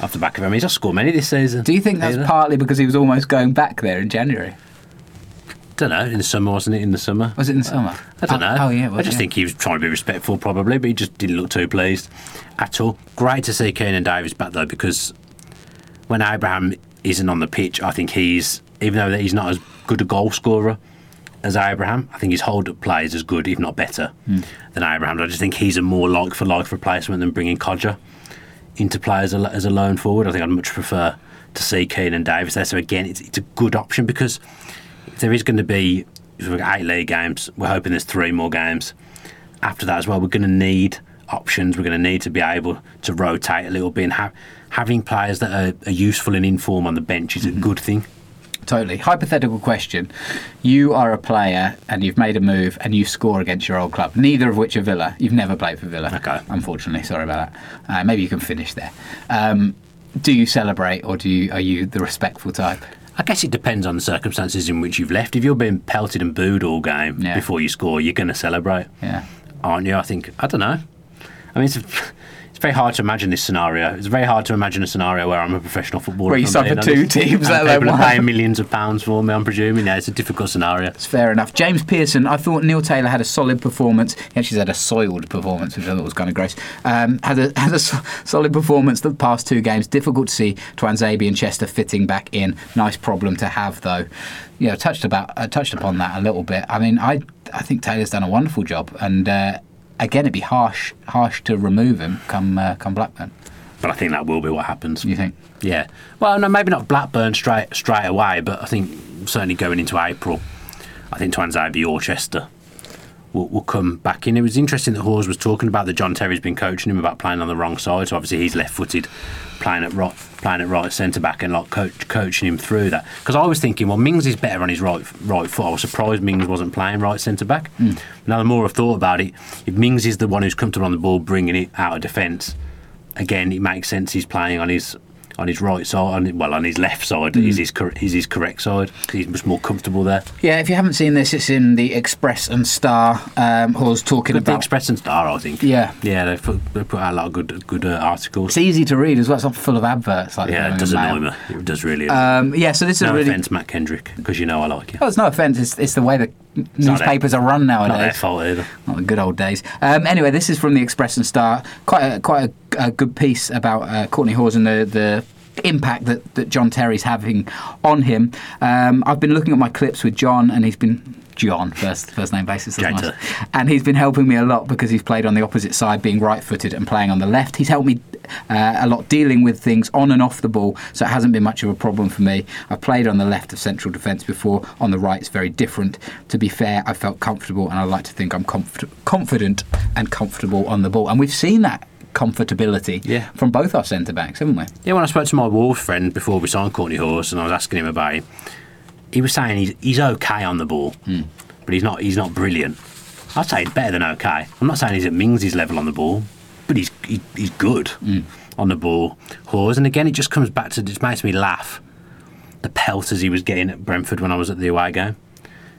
off the back of him. He's not scored many this season. Do you think that's either. partly because he was almost going back there in January? Don't know. In the summer, wasn't it? In the summer. Was it in the summer? I don't oh, know. Oh yeah, it was, I just yeah. think he was trying to be respectful, probably, but he just didn't look too pleased at all. Great to see Keinan Davis back though, because when Abraham isn't on the pitch, I think he's even though that he's not as good a goal scorer as Abraham, I think his hold up play is as good, if not better, Hmm. than Abraham. I just think he's a more like for like replacement than bringing Kodjia into play as a, as a lone forward. I think I'd much prefer to see Keinan Davis there. So again, it's, it's a good option because there is going to be if we've got eight league games, we're hoping there's three more games after that as well. We're going to need options. We're going to need to be able to rotate a little bit and have having players that are, are useful and in form on the bench is a good thing. Totally. Hypothetical question. You are a player and you've made a move and you score against your old club, neither of which are Villa. You've never played for Villa. Okay. Unfortunately, sorry about that. Uh, maybe you can finish there. Um, do you celebrate or do you, are you the respectful type? I guess it depends on the circumstances in which you've left. If you're being pelted and booed all game Yeah. before you score, you're going to celebrate, Yeah. aren't you? I think I don't know. I mean, it's, it's very hard to imagine this scenario. It's very hard to imagine a scenario where I'm a professional footballer. Where you I'm suffer two teams, let alone people are one. paying millions of pounds for me. I'm presuming. Yeah, it's a difficult scenario. It's fair enough. James Pearson, I thought Neil Taylor had a solid performance. He actually had a soiled performance, which I thought was kind of gross. Um, had a had a so- solid performance the past two games. Difficult to see Tuanzebe and Chester fitting back in. Nice problem to have, though. Yeah, touched about uh, touched upon that a little bit. I mean, I I think Taylor's done a wonderful job, and uh, again, it'd be harsh harsh to remove him come uh, come Blackburn. but I think that will be what happens. You think? Yeah. Well, no, maybe not Blackburn straight straight away, but I think certainly going into April, I think Tuanzebe or Chester will, will come back in. It was interesting that Hause was talking about that John Terry's been coaching him about playing on the wrong side. So obviously he's left-footed, playing at right, playing at right centre back, and like coach, coaching him through that. Because I was thinking, well, Mings is better on his right right foot. I was surprised Mings wasn't playing right centre back. Hmm. Now the more I've thought about it, if Mings is the one who's comfortable on the ball, bringing it out of defence, again, it makes sense he's playing on his on his right side, on, well, on his left side is his cor- is his correct side. He's much more comfortable there. Yeah, if you haven't seen this, it's in the Express and Star. Um, Hause talking The about. The Express and Star, I think. Yeah. yeah, they put they put out a lot of good good uh, articles. It's easy to read as well. It's not full of adverts. Like yeah, it does annoy me. It does really. Um, yeah, so this is no a really. offence, Matt Kendrick, because you know I like you. Oh, it's no offence. It's, it's the way that newspapers are run Not their nowadays. fault either. Not the good old days. Um, anyway, this is from the Express and Star. Quite a, quite a, a good piece about uh, Kortney Hause and the, the impact that, that John Terry's having on him. Um, I've been looking at my clips with John, and he's been. John, first first name basis, nice. and he's been helping me a lot because he's played on the opposite side, being right-footed and playing on the left. He's helped me uh, a lot dealing with things on and off the ball, so it hasn't been much of a problem for me. I've played on the left of central defence before. On the right, it's very different. To be fair, I felt comfortable, and I like to think I'm comfort- confident and comfortable on the ball. And we've seen that comfortability Yeah. from both our centre backs, haven't we? Yeah, when I spoke to my Wolves friend before we signed Kortney Hause, and I was asking him about him, he was saying he's he's okay on the ball, hmm. but he's not he's not brilliant. I'd say he's better than okay. I'm not saying he's at Mings' level on the ball, but he's he, he's good hmm. on the ball. Hause, and again, it just comes back to it makes me laugh. The pelters he was getting at Brentford when I was at the away game.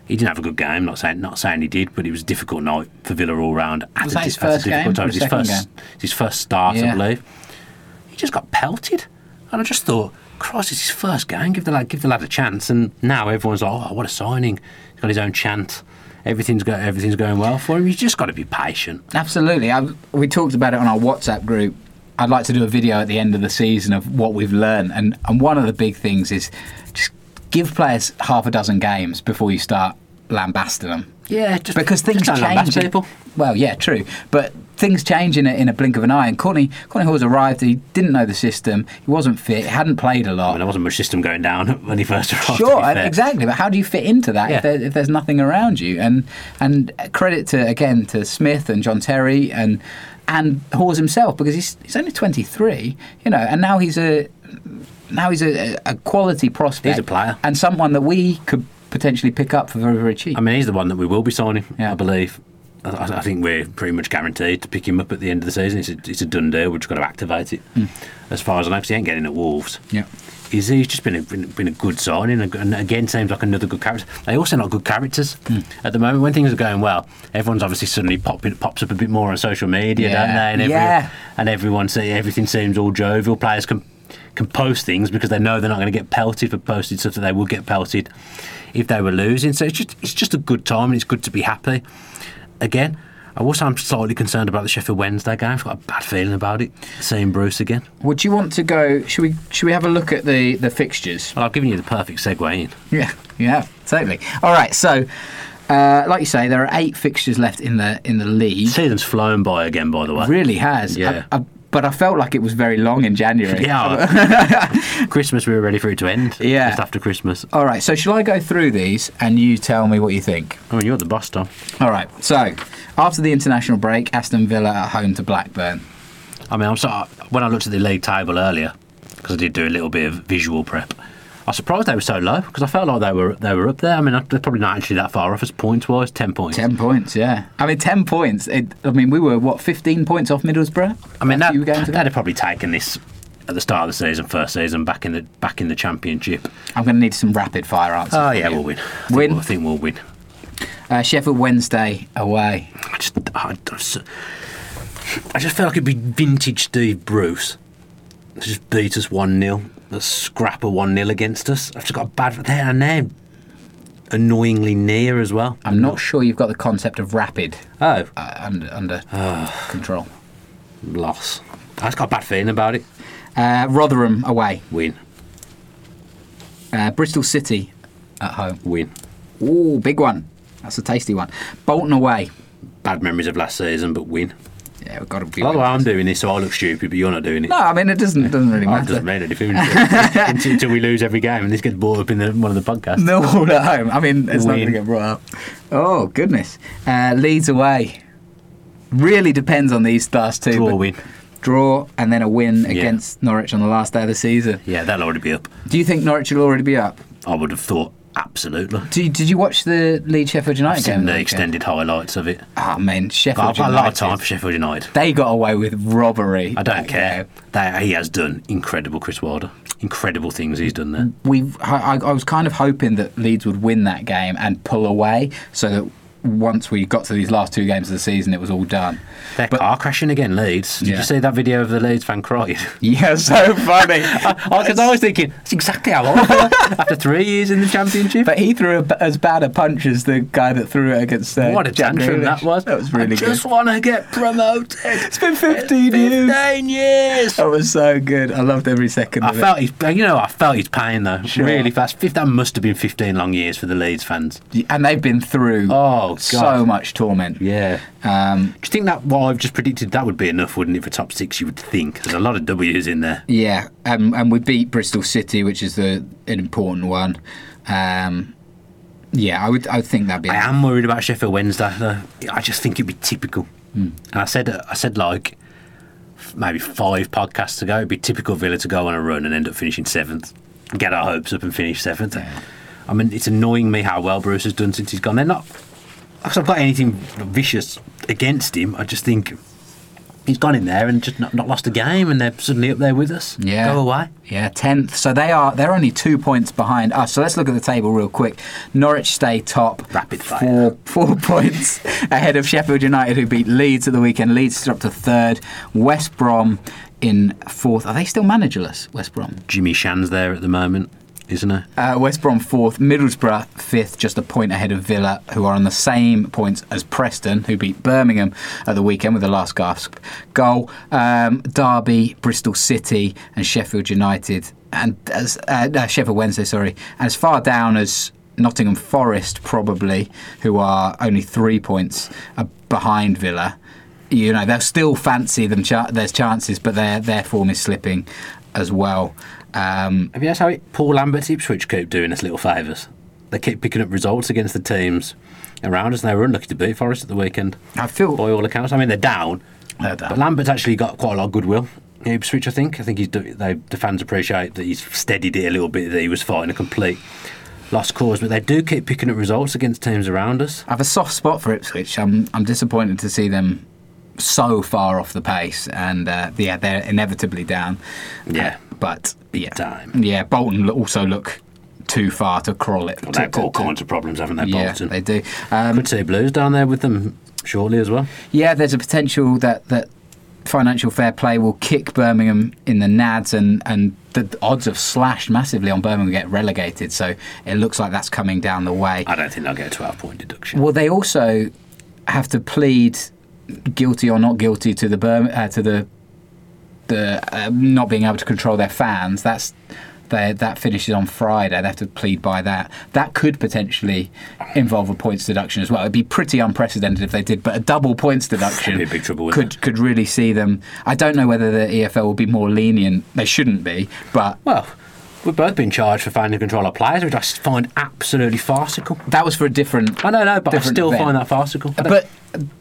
He didn't have a good game. Not saying not saying he did, but it was a difficult night for Villa all round. At Was a that his first difficult game time. or It was his his first game? his first start, Yeah. I believe. He just got pelted, and I just thought, Christ, it's his first game. Give the lad, give the lad a chance. And now everyone's like, oh, what a signing! He's got his own chant. Everything's go, everything's going well for him. You've just got to be patient. Absolutely. I, we talked about it on our WhatsApp group. I'd like to do a video at the end of the season of what we've learned, and and one of the big things is just give players half a dozen games before you start lambasting them. Yeah, just because things just change. people. Well, yeah, true, but things change in a, in a blink of an eye. And Kortney Kortney Hause arrived. He didn't know the system. He wasn't fit. He hadn't played a lot. mean, there wasn't much system going down when he first arrived. Sure, exactly. But how do you fit into that Yeah. if, there, if there's nothing around you? And and credit to again to Smith and John Terry and and Hause himself because he's he's only 23, you know, and now he's a now he's a, a quality prospect. He's a player. and someone that we could potentially pick up for very very cheap. I mean, he's the one that we will be signing, Yeah. I believe. I, I think we're pretty much guaranteed to pick him up at the end of the season. It's a, it's a done deal. We've just got to activate it. Hmm. As far as I know, 'cause he ain't getting at Wolves. yeah. He's, he's just been a, been, been a good signing, and and again seems like another good character. They also not good characters hmm. at the moment. When things are going well, everyone's obviously suddenly popping, pops up a bit more on social media, don't they? And, every, Yeah. and everyone say everything seems all jovial. Players can can post things because they know they're not going to get pelted for posting stuff that they would get pelted if they were losing. So it's just it's just a good time, and it's good to be happy. Again. I also am slightly concerned about the Sheffield Wednesday game. I've got a bad feeling about it. Seeing Bruce again. Would you want to go? Should we should we have a look at the the fixtures? Well, I've given you the perfect segue in. Yeah, yeah, totally. All right, so. Uh, like you say, there are eight fixtures left in the in the league. Season's flown by again, by the way. Really has. Yeah. I- I- but I felt like it was very long in January. Yeah. Christmas, we were ready for it to end. Yeah. Just after Christmas. All right. So shall I go through these and you tell me what you think? I mean, you're the boss, Tom. All right. So after the international break, Aston Villa at home to Blackburn. I mean, I'm sorry. When I looked at the league table earlier, because I did do a little bit of visual prep, I was surprised they were so low because I felt like they were they were up there. I mean, they're probably not actually that far off as points wise. Ten points. Ten points. Yeah. I mean, ten points. It, I mean, we were what fifteen points off Middlesbrough. I mean, that, few games ago? they'd have probably taken this at the start of the season, first season, back in the back in the championship. I'm going to need some rapid fire answers. Oh yeah, you. we'll win. I Win? We'll, I think we'll win. Uh, Sheffield Wednesday away. I just, I, just- I just feel like it'd be vintage Steve Bruce just beat us 1 0, let's scrap a 1 0 against us. I've just got a bad. There and they're annoyingly near as well. I'm not sure you've got the concept of rapid Oh, uh, under under control. loss. I've just got a bad feeling about it. Uh, Rotherham away. Win, Uh, Bristol City at home. win. Ooh, big one. That's a tasty one. Bolton away. Bad memories of last season, but win. Yeah, we've got to be. By the way, I'm doing this, so I look stupid, but you're not doing it. No, I mean it doesn't doesn't really Oh, it matter. doesn't make any difference until, until we lose every game and this gets brought up in the, one of the podcasts. No all at home. I mean, it's not going to get brought up. Oh goodness, uh, Leeds away. Really depends on these last two. Draw win. Draw and then a win against Norwich on the last day of the season. Yeah, that'll already be up. Do you think Norwich will already be up? I would have thought absolutely. Did you, did you watch the Leeds Sheffield United I've game? seen the weekend? extended highlights of it. Ah, man, Sheffield I've got a lot of United. time for Sheffield United. They got away with robbery. I don't care. game. They, he has done incredible, Chris Wilder. Incredible things he's done there. we I, I was kind of hoping that Leeds would win that game and pull away so that once we got to these last two games of the season it was all done They're car crashing again, Leeds. Did Yeah. you see that video of the Leeds fan crying? yeah so funny Because I was thinking, that's exactly how I felt after three years in the Championship. but he threw a, as bad a punch as the guy that threw it against uh, what a Jack tantrum Grealish. that was. that was really I just want to get promoted. it's been 15 years 15 years. that was so good I loved every second I of felt his, you know, I felt his pain though. Sure. Really fast. That must have been 15 long years for the Leeds fans. and they've been through Oh, God. so much torment Yeah. um, Do you think that what I've just predicted that would be enough, wouldn't it, for top six? You would think there's a lot of W's in there. Yeah, um, and we beat Bristol City, which is the an important one. Um, yeah, I would I would think that'd be. I am worried about Sheffield Wednesday though. I just think it'd be typical. And I said, I said like maybe five podcasts ago, it'd be typical Villa to go on a run and end up finishing seventh, get our hopes up and finish seventh. I mean, it's annoying me how well Bruce has done since he's gone. They're not. I've got anything vicious against him. I just think he's gone in there and just not, not lost a game, and they're suddenly up there with us. Yeah. go away. Yeah, tenth. So they are they're only two points behind us. So let's look at the table real quick. Norwich stay top, Rapid fire. four four points ahead of Sheffield United, who beat Leeds at the weekend. Leeds up to third. West Brom in fourth. Are they still managerless? West Brom. Jimmy Shan's there at the moment, isn't it? Uh, West Brom fourth, Middlesbrough fifth, just a point ahead of Villa, who are on the same points as Preston, who beat Birmingham at the weekend with the last gasp goal. Um, Derby, Bristol City, and Sheffield United, and as uh, uh, Sheffield Wednesday, sorry, as far down as Nottingham Forest, probably, who are only three points behind Villa. You know, they'll still fancy them. Cha- there's chances, but their their form is slipping as well. Um, Have you noticed how it, Paul Lambert's Ipswich keep doing us little favours? They keep picking up results against the teams around us, and they were unlucky to beat Forest at the weekend. I feel By all accounts, I mean they're down, They're down. but Lambert's actually got quite a lot of goodwill. Ipswich, I think. I think he's they, the fans appreciate that he's steadied it a little bit. That he was fighting a complete lost cause, but they do keep picking up results against teams around us. I have a soft spot for Ipswich. I'm I'm disappointed to see them so far off the pace, and uh, yeah, they're inevitably down. Yeah. Uh, but yeah, Time. yeah. Bolton also look too far to crawl it. Well, they've got all kinds of problems, haven't they, Yeah, Bolton? they do. Um, Could see Blues down there with them shortly as well. yeah, there's a potential that that financial fair play will kick Birmingham in the nads, and and the odds have slashed massively on Birmingham get relegated. So it looks like that's coming down the way. I don't think they'll get a 12 point deduction. Well, they also have to plead guilty or not guilty to the uh, to the the uh, not being able to control their fans. That's they, that finishes on Friday. They have to plead by that. That could potentially involve a points deduction as well. It'd be pretty unprecedented if they did, but a double points deduction trouble, could could really see them. I don't know whether the EFL will be more lenient. They shouldn't be, but Well, we've both been charged for finding control of players, which I find absolutely farcical. that was for a different. I don't know, but I still event. find that farcical. But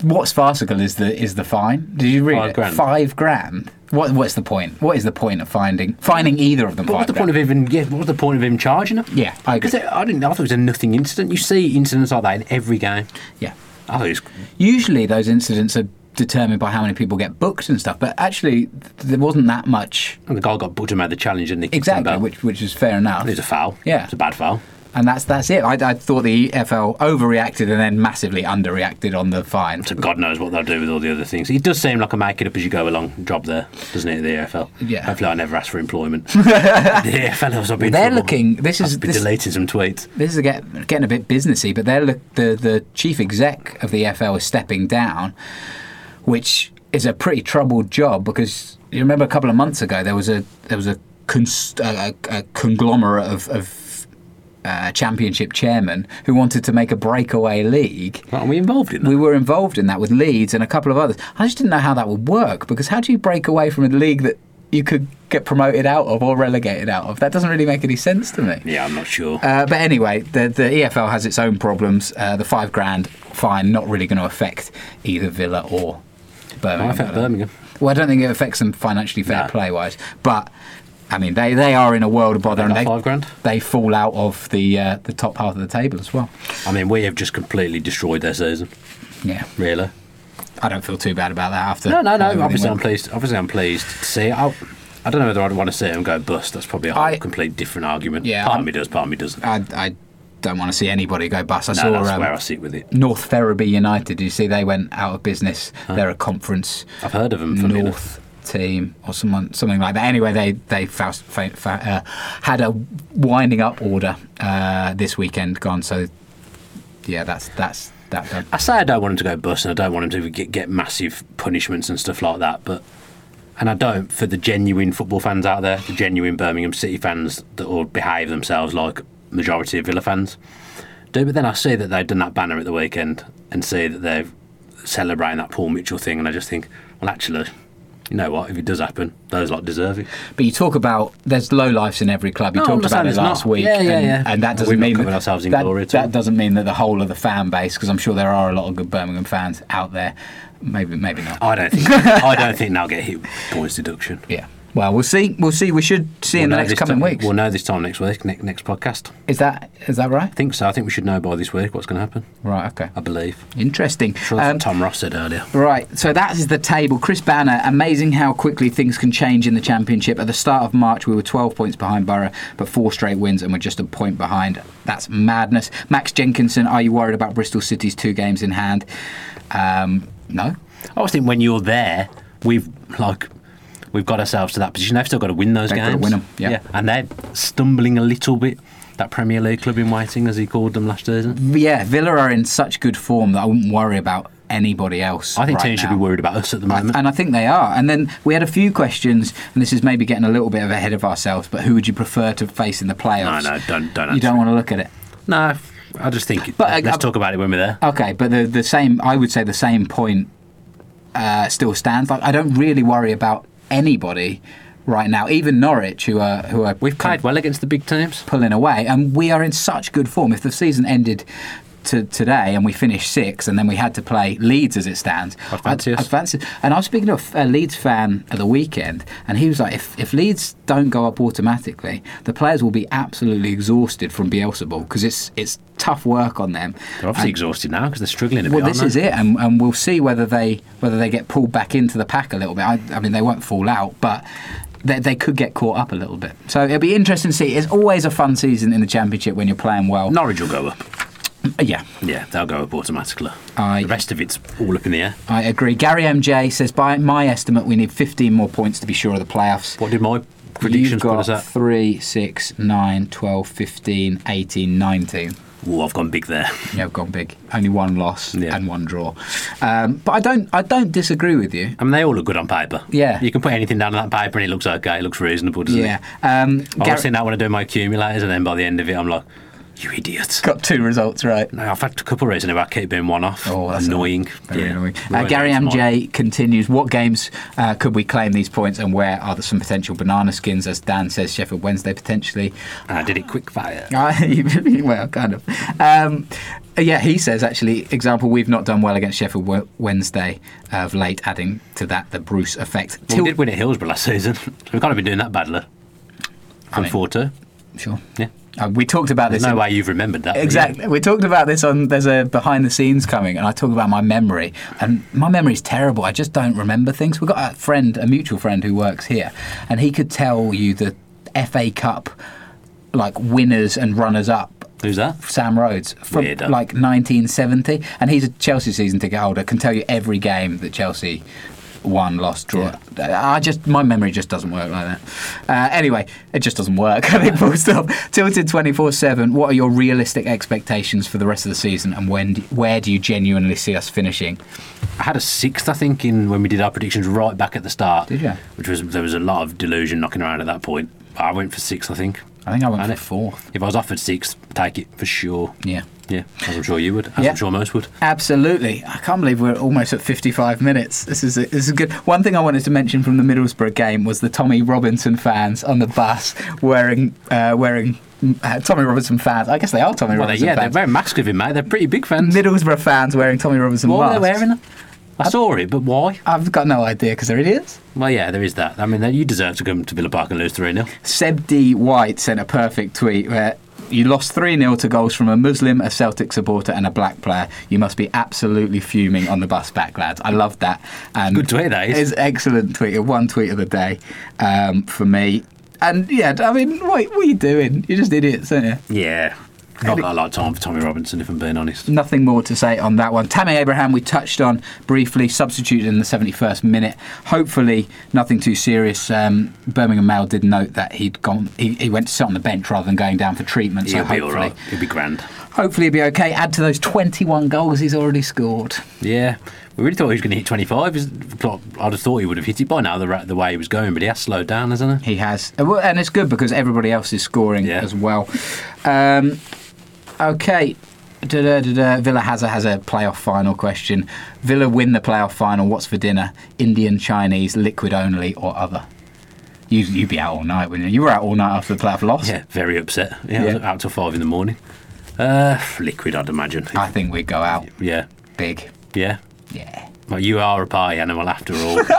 what's farcical is the is the fine. Did you read Five it? grand. Five grand. What what's the point? What is the point of finding finding either of them? But what's the point of even? Yeah, what was the point of him charging them? Yeah, I agree. Because I didn't. I thought it was a nothing incident. You see incidents like that in every game. Yeah. I thought it was. Usually those incidents are determined by how many people get booked and stuff, but actually there wasn't that much And the guy got booked and made the challenge, and exactly, which which is fair enough. it was a foul. Yeah. it's a bad foul. And that's that's it. I, I thought the EFL overreacted and then massively underreacted on the fine. So God knows what they'll do with all the other things. It does seem like a make it up as you go along job there, doesn't it? The EFL. Yeah. Hopefully, I never ask for employment. the EFL has been. They're looking- this is- I've been this- deleting some tweets. this is get, getting a bit businessy, but they're look, the the chief exec of the EFL is stepping down, which is a pretty troubled job because you remember a couple of months ago there was a there was a, cons- a, a conglomerate of, of uh, championship chairman who wanted to make a breakaway league. Aren't we involved in that? We were involved in that with Leeds and a couple of others. I just didn't know how that would work because how do you break away from a league that you could get promoted out of or relegated out of? That doesn't really make any sense to me. yeah, I'm not sure. Uh, but anyway, the, the EFL has its own problems. Uh, the five grand fine not really going to affect either Villa or Birmingham. Affect I don't- Birmingham. Well, I don't think it affects them financially fair No. play wise, but. I mean, they, they are in a world of bother, They and they five grand? they fall out of the uh, the top half of the table as well. I mean, we have just completely destroyed their season. Yeah, Really? I don't feel too bad about that after. No, no, no. everything Obviously, I'm pleased. Obviously, I'm pleased to see. it. I, I don't know whether I'd want to see them go bust. That's probably a whole I- complete different argument. Yeah, part I'm- of me does, part of me doesn't. I, I don't want to see anybody go bust. I no, saw that's um, where I sit with it. North Ferriby United. Did you see they went out of business? They're a conference I've heard of them. Funny North team or someone something like that. Anyway, they they uh, had a winding up order uh, this weekend gone. So yeah, that's that's that done. I say I don't want him to go bust, and I don't want him to get, get massive punishments and stuff like that. But and I don't for the genuine football fans out there, the genuine Birmingham City fans that will behave themselves like majority of Villa fans do. But then I see that they've done that banner at the weekend and see that they're celebrating that Paul Mitchell thing, and I just think, well, actually. You know what? If it does happen, those lot deserve it. But you talk about there's low lifes in every club. You No, talked about it last not. week, Yeah, yeah, and, yeah. and that doesn't not mean that, ourselves in that, glory that doesn't mean that the whole of the fan base, because I'm sure there are a lot of good Birmingham fans out there. Maybe, maybe not. I don't think. I don't think they'll get hit with points deduction. Yeah. Well, we'll see. We'll see. We should see in the We'll next coming weeks. We'll know this time next week, next, next podcast. Is that is that right? I think so. I think we should know by this week what's going to happen. Right. Okay. I believe. Interesting. Sure, that's Um, what Tom Ross said earlier. Right, so that is the table. Chris Banner, amazing how quickly things can change in the Championship. At the start of March, we were 12 points behind Borough, but four straight wins, and we're just a point behind. That's madness. Max Jenkinson, are you worried about Bristol City's two games in hand? Um, no. I always think when you're there, we've like we've got ourselves to that position. They've still got to win those They've got to games. win 'em, yeah. and they're stumbling a little bit. That Premier League club in waiting, as he called them last season. Yeah, Villa are in such good form that I wouldn't worry about anybody else. I think right teams should be worried about us at the moment. And I think they are. And then we had a few questions, and this is maybe getting a little bit of ahead of ourselves, but who would you prefer to face in the playoffs? no, no, don't don't. You don't want to look at it. No, I just think. But, uh, let's uh, talk about it when we're there. Okay, but the the same, I would say the same point uh, still stands. Like I don't really worry about anybody right now, even Norwich, who are who are We've played well against the big teams. pulling away, and we are in such good form. If the season ended. To today, and we finished sixth, and then we had to play Leeds as it stands. Us. Fancy, and I was speaking to a, Leeds fan at the weekend, and he was like, "If, if Leeds don't go up automatically, the players will be absolutely exhausted from Bielsa ball because it's it's tough work on them." They're obviously And- exhausted now because they're struggling a well, bit. this aren't is it, and, and we'll see whether they whether they get pulled back into the pack a little bit. I, I mean, they won't fall out, but they, they could get caught up a little bit. So it'll be interesting to see. It's always a fun season in the championship when you're playing well. Norwich will go up. Yeah, Yeah, they'll go up automatically. I- the rest of it's all up in the air. I agree. Gary MJ says, by my estimate, we need 15 more points to be sure of the playoffs. What did my predictions You've put us at? 3, 6, 9, 12, 15, 18, 19. Oh, I've gone big there. Yeah, I've gone big. Only one loss Yeah. and one draw. Um, but I don't, I don't disagree with you. I mean, they all look good on paper. Yeah. You can put anything down on that paper and it looks okay. It looks reasonable, doesn't it? Yeah. it? Um, I Gar- that when I do my accumulators, and then by the end of it, I'm like, you idiot. got two results right. No, I've had a couple of recently where I keep being one off. Oh, that's annoying. Very Yeah. annoying. Uh, Gary down to. MJ continues. What games uh, could we claim these points, and where are there some potential banana skins? As Dan says, Sheffield Wednesday potentially. I did it quick fire. well, kind of. Um, yeah, he says actually. Example: We've not done well against Sheffield Wednesday of late. Adding to that the Bruce effect. Well, we did win at Hillsborough last season. we can't have been doing that badly. From mean- 4 2. Sure. Yeah. Uh, we talked about There's this. no in- way you've remembered that. Exactly. We talked about this on. There's a behind the scenes coming, and I talk about my memory, and my memory's terrible. I just don't remember things. We've got a friend, a mutual friend who works here, and he could tell you the FA Cup like winners and runners up. Who's that? Sam Rhodes from Weirdo. like 1970, and he's a Chelsea season ticket holder. Can tell you every game that Chelsea won, lost, draw. I just my memory just doesn't work like that. Uh, anyway, it just doesn't work. I think full stop. Tilted 24/7. What are your realistic expectations for the rest of the season, and when do, where do you genuinely see us finishing? I had a sixth, I think, in when we did our predictions right back at the start. Did you? Which was there was a lot of delusion knocking around at that point. I went for six, I think. I think I went And for it- fourth. If I was offered six, take it for sure. Yeah. Yeah, as I'm sure you would. As Yeah. I'm sure most would. Absolutely. I can't believe we're almost at 55 minutes. This is this is good. One thing I wanted to mention from the Middlesbrough game was the Tommy Robinson fans on the bus wearing uh, wearing uh, Tommy Robinson fans. I guess they are Tommy Well, they, Robinson yeah, they're very him, mate. They're pretty big fans. Middlesbrough fans wearing Tommy Robinson Why are masks. they wearing them? I saw it, but why? I've got no idea because they're idiots. Well, yeah, there is that. I mean, you deserve to come to Villa Park and lose 3 0. Seb D. White sent a perfect tweet where you lost 3 0 to goals from a Muslim, a Celtic supporter, and a black player. You must be absolutely fuming on the bus back, lads. I love that. And Good tweet, that is. It's an excellent tweet. One tweet of the day um, for me. And yeah, I mean, what, what are you doing? You're just idiots, aren't you? Yeah. Not got a lot of time for Tommy Robinson, if I'm being honest. Nothing more to say on that one. Tammy Abraham, we touched on briefly, substituted in the 71st minute. Hopefully, nothing too serious. Um, Birmingham Mail did note that he'd gone. He, he went to sit on the bench rather than going down for treatment. So He'll be hopefully, all right. He'll be grand. hopefully, he'll be okay. Add to those 21 goals he's already scored. Yeah. We really thought he was going to hit 25. I'd have thought he would have hit it by now, the, the way he was going, but he has slowed down, hasn't he? He has, Uh, and it's good because everybody else is scoring Yeah. as well. Um, okay. Da-da-da-da. Villa has a, has a playoff final question. Villa win the playoff final. What's for dinner? Indian, Chinese, liquid only, or other? You you'd be out all night, wouldn't you? You were out all night after the playoff loss. Yeah, very upset. Yeah, I Yeah. was out till 5 in the morning. Uh, liquid, I'd imagine. I think we'd go out Yeah. big. Yeah. Yeah. Well, you are a party animal after all.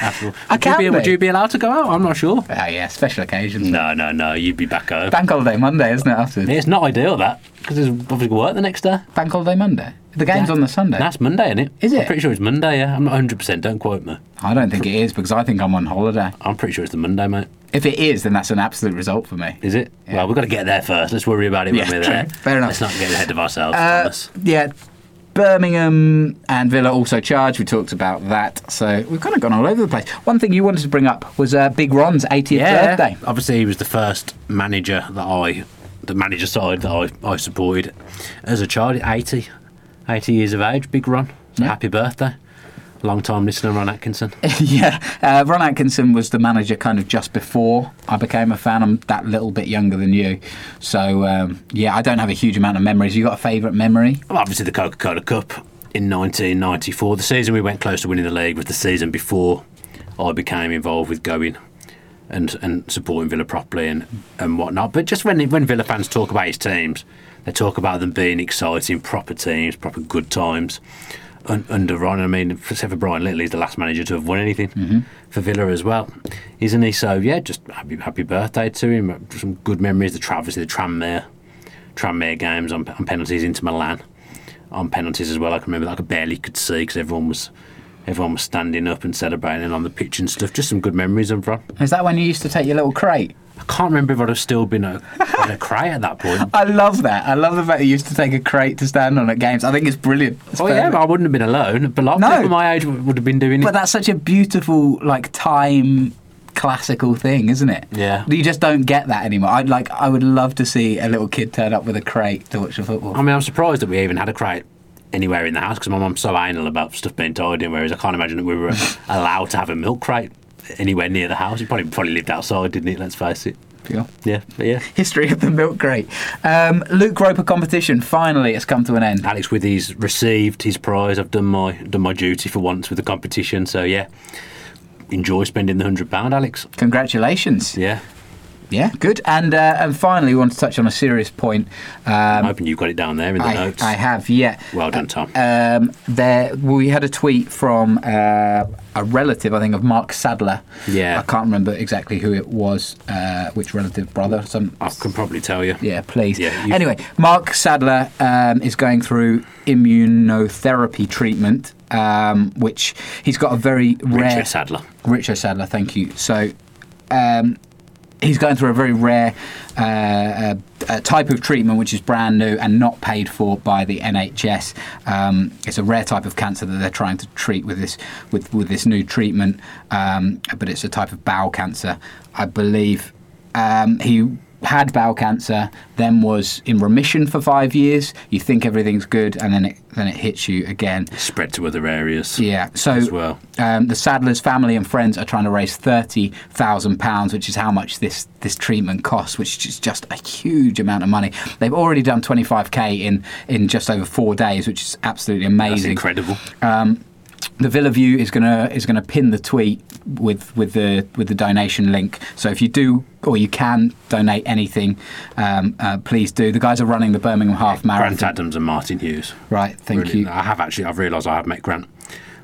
after all. I would, you can be, would you be allowed to go out? I'm not sure. Oh yeah, special occasions. No, no, no. You'd be back home. Bank holiday Monday, isn't it? After It's not ideal that because there's obviously work the next day. bank holiday Monday. The game's Yeah. on the Sunday. That's Monday, isn't it? Is it? I'm pretty sure it's Monday. Yeah, I'm not 100. percent Don't quote me. I don't think it is because I think I'm on holiday. I'm pretty sure it's the Monday, mate. If it is, then that's an absolute result for me. Is it? Well, we've got to get there first. Let's worry about it Yeah, when we're true. there. Fair enough. Let's not get ahead of ourselves, Uh, Thomas. yeah, Birmingham and Villa also charged. We talked about that, so we've kind of gone all over the place. One thing you wanted to bring up was uh, Big Ron's 80th birthday. Obviously, he was the first manager that I, the manager side that I, I supported as a child. 80, 80 years of age. Big Ron. So Yeah. Happy birthday. Long time listener, Ron Atkinson. yeah, uh, Ron Atkinson was the manager kind of just before I became a fan. I'm that little bit younger than you, so um, yeah, I don't have a huge amount of memories. You got a favourite memory? Well, obviously, the Coca Cola Cup in 1994. The season we went close to winning the league was the season before I became involved with going and and supporting Villa properly and, and whatnot. But just when when Villa fans talk about his teams, they talk about them being exciting, proper teams, proper good times. Un, under Ron, I mean, except for Brian Little, he's the last manager to have won anything mm-hmm. for Villa as well, isn't he? So yeah, just happy happy birthday to him. Some good memories. The tra- the Tranmere Tranmere games on, on penalties Inter Milan on penalties as well. I can remember that I barely could see because everyone was everyone was standing up and celebrating on the pitch and stuff. Just some good memories of Ron. Is that when you used to take your little crate? I can't remember if I'd have still been a, a cry at that point. I love that. I love the fact that you used to take a crate to stand on at games. I think it's brilliant. It's Oh yeah, perfect. but I wouldn't have been alone. But a lot of No. people my age would would have been doing it. But that's such a beautiful, like, time classical thing, isn't it? Yeah. You just don't get that anymore. I'd like. I would love to see a little kid turn up with a crate to watch the football. I mean, I'm surprised that we even had a crate anywhere in the house because my mum's so anal about stuff being tidy. Whereas I can't imagine that we were allowed to have a milk crate anywhere near the house. It probably probably lived outside, didn't it? Let's face it. Yeah. Yeah, but yeah. History of the milk crate. Um, Luke Roper competition finally has come to an end. Alex Withy's received his prize. I've done my done my duty for once with the competition. So yeah, enjoy spending the hundred pound, Alex. Congratulations. Yeah, Yeah, good. And uh, and finally, we want to touch on a serious point. I'm Um, hoping you've got it down there in the I, notes. I have, yeah. Well done, Tom. Um, there, we had a tweet from uh, a relative, I think, of Mark Sadler. Yeah. I can't remember exactly who it was, uh, which relative, brother. Some, I can probably tell you. yeah, please. Yeah, anyway, Mark Sadler um, is going through immunotherapy treatment, um, which he's got a very rare. Richard Sadler. Richard Sadler, thank you. So, um, he's going through a very rare uh, uh, uh, type of treatment, which is brand new and not paid for by the NHS. Um, it's a rare type of cancer that they're trying to treat with this with with this new treatment, um, but it's a type of bowel cancer, I believe. Um, he had bowel cancer, then was in remission for five years. You think everything's good, and then it then it hits you again. Spread to other areas. Yeah. So as well. um, the Sadler's family and friends are trying to raise thirty thousand pounds, which is how much this this treatment costs, which is just a huge amount of money. They've already done twenty five k in in just over four days, which is absolutely That's amazing. incredible. Um, the Villa View is gonna is gonna pin the tweet with with the with the donation link. So if you do or you can donate anything, um, uh, please do. The guys are running the Birmingham Half Marathon. Grant Adams and Martin Hughes. Right, thank you. I have actually. I've realised I have met Grant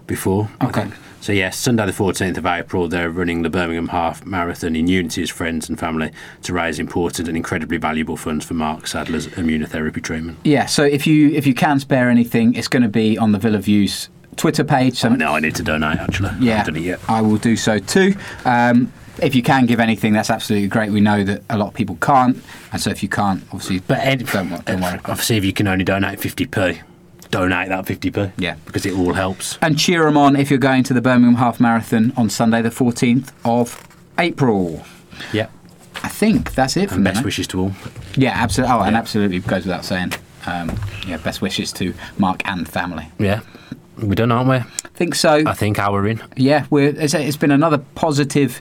before. Okay. So yes, Sunday the fourteenth of April, they're running the Birmingham Half Marathon in unity as friends and family to raise important and incredibly valuable funds for Mark Sadler's immunotherapy treatment. Yeah. So if you if you can spare anything, it's going to be on the Villa Views Twitter page. So Oh, no, I need to donate actually. Yeah, haven't done it yet. I will do so too. Um, if you can give anything, that's absolutely great. We know that a lot of people can't, and so if you can't, obviously, But Ed, don't, don't worry. obviously, if you can only donate fifty p, donate that fifty p. Yeah. because it all helps. And cheer them on if you're going to the Birmingham Half Marathon on Sunday, the 14th of April. Yeah. I think that's it And me. best wishes to all. Yeah, absolutely. Oh, and absolutely goes without saying. Um, yeah, best wishes to Mark and family. Yeah, we done, aren't we? I think so. I think hour in. Yeah, we're, it's, it's been another positive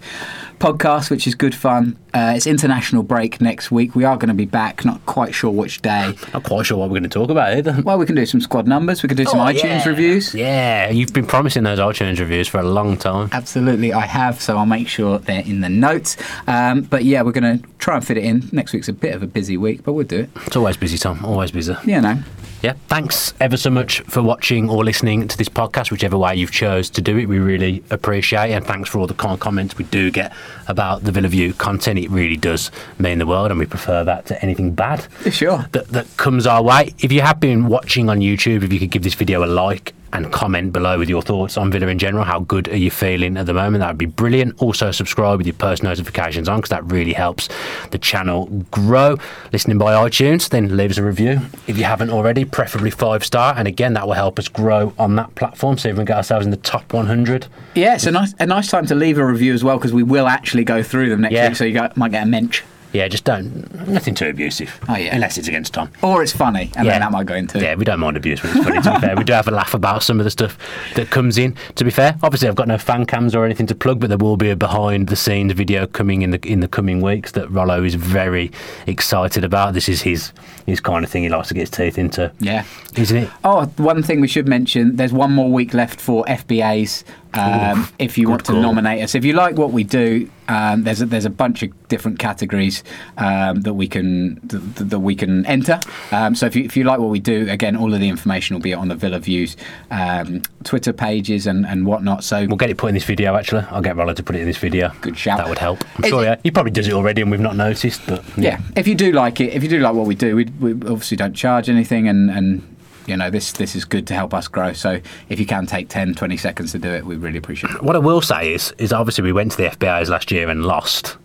podcast, which is good fun. Uh, it's international break next week. We are going to be back. Not quite sure which day. Not quite sure what we're going to talk about either. Well, we can do some squad numbers. We can do some Oh, iTunes yeah. reviews. Yeah, you've been promising those iTunes reviews for a long time. Absolutely, I have, so I'll make sure they're in the notes. Um, but yeah, we're going to try and fit it in. Next week's a bit of a busy week, but we'll do it. It's always busy, Tom. Always busy. Yeah, know. Yeah, thanks ever so much for watching or listening to this podcast, whichever way you've chose to do it. We really appreciate it, and thanks for all the kind comments we do get about the Villa View content. It really does mean the world, and we prefer that to anything bad Sure. that, that comes our way. If you have been watching on YouTube, if you could give this video a like and comment below with your thoughts on Villa in general, how good are you feeling at the moment? That would be brilliant. Also, subscribe with your post notifications on because that really helps the channel grow. Listening by iTunes, then leave us a review if you haven't already, preferably five star. And again, that will help us grow on that platform so if we can get ourselves in the top 100. Yeah, it's a nice, a nice time to leave a review as well because we will actually go through them next Yeah. week, so you got, might get a mensch. Yeah, just don't, nothing too abusive. Oh, yeah. Unless it's against Tom. Or it's funny, and Yeah. then that might go into Yeah, we don't mind abuse when it's funny, to be fair. We do have a laugh about some of the stuff that comes in, to be fair. Obviously, I've got no fan cams or anything to plug, but there will be a behind the scenes video coming in the in the coming weeks that Rollo is very excited about. This is his his kind of thing he likes to get his teeth into, Yeah. isn't it? Oh, one thing we should mention: there's one more week left for FBAs. Um, if you want to call. nominate us, if you like what we do, um, there's a, there's a bunch of different categories um, that we can th- th- that we can enter. Um, so if you, if you like what we do, again, all of the information will be on the Villa Views um, Twitter pages and, and whatnot. So We'll get it put in this video, actually. I'll get Rollo to put it in this video. Good shout. That would help. I'm sure yeah. he probably does it already and we've not noticed, but yeah, if you do like it, if you do like what we do, we, we obviously don't charge anything, and, and you know this this is good to help us grow. So if you can take 10, 20 seconds to do it, we really appreciate it. What I will say is, is obviously we went to the FBAs last year and lost.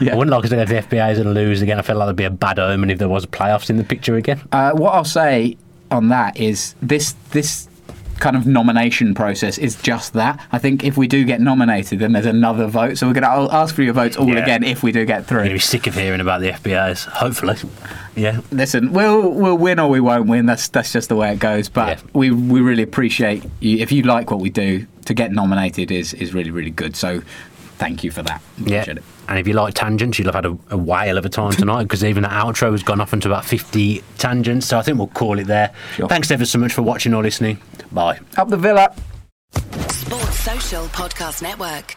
Yeah. I wouldn't like us to go to the FBAs and lose again. I feel like there'd be a bad omen if there was playoffs in the picture again. Uh, what I'll say on that is this this kind of nomination process is just that. I think if we do get nominated, then there's another vote. So we're going to ask for your votes all Yeah. again if we do get I'm going to through. be sick of hearing about the FBAs. Hopefully, yeah. Listen, we'll we'll win or we won't win. That's that's just the way it goes. But Yeah. we we really appreciate you. If you like what we do, to get nominated is is really really good. So thank you for that. Yeah. Appreciate it. And if you like tangents, you'll have had a, a whale of a time tonight because even the outro has gone off into about 50 tangents. So I think we'll call it there. Sure. Thanks ever so much for watching or listening. Bye. Up the villa. Sports Social Podcast Network.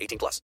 18 plus.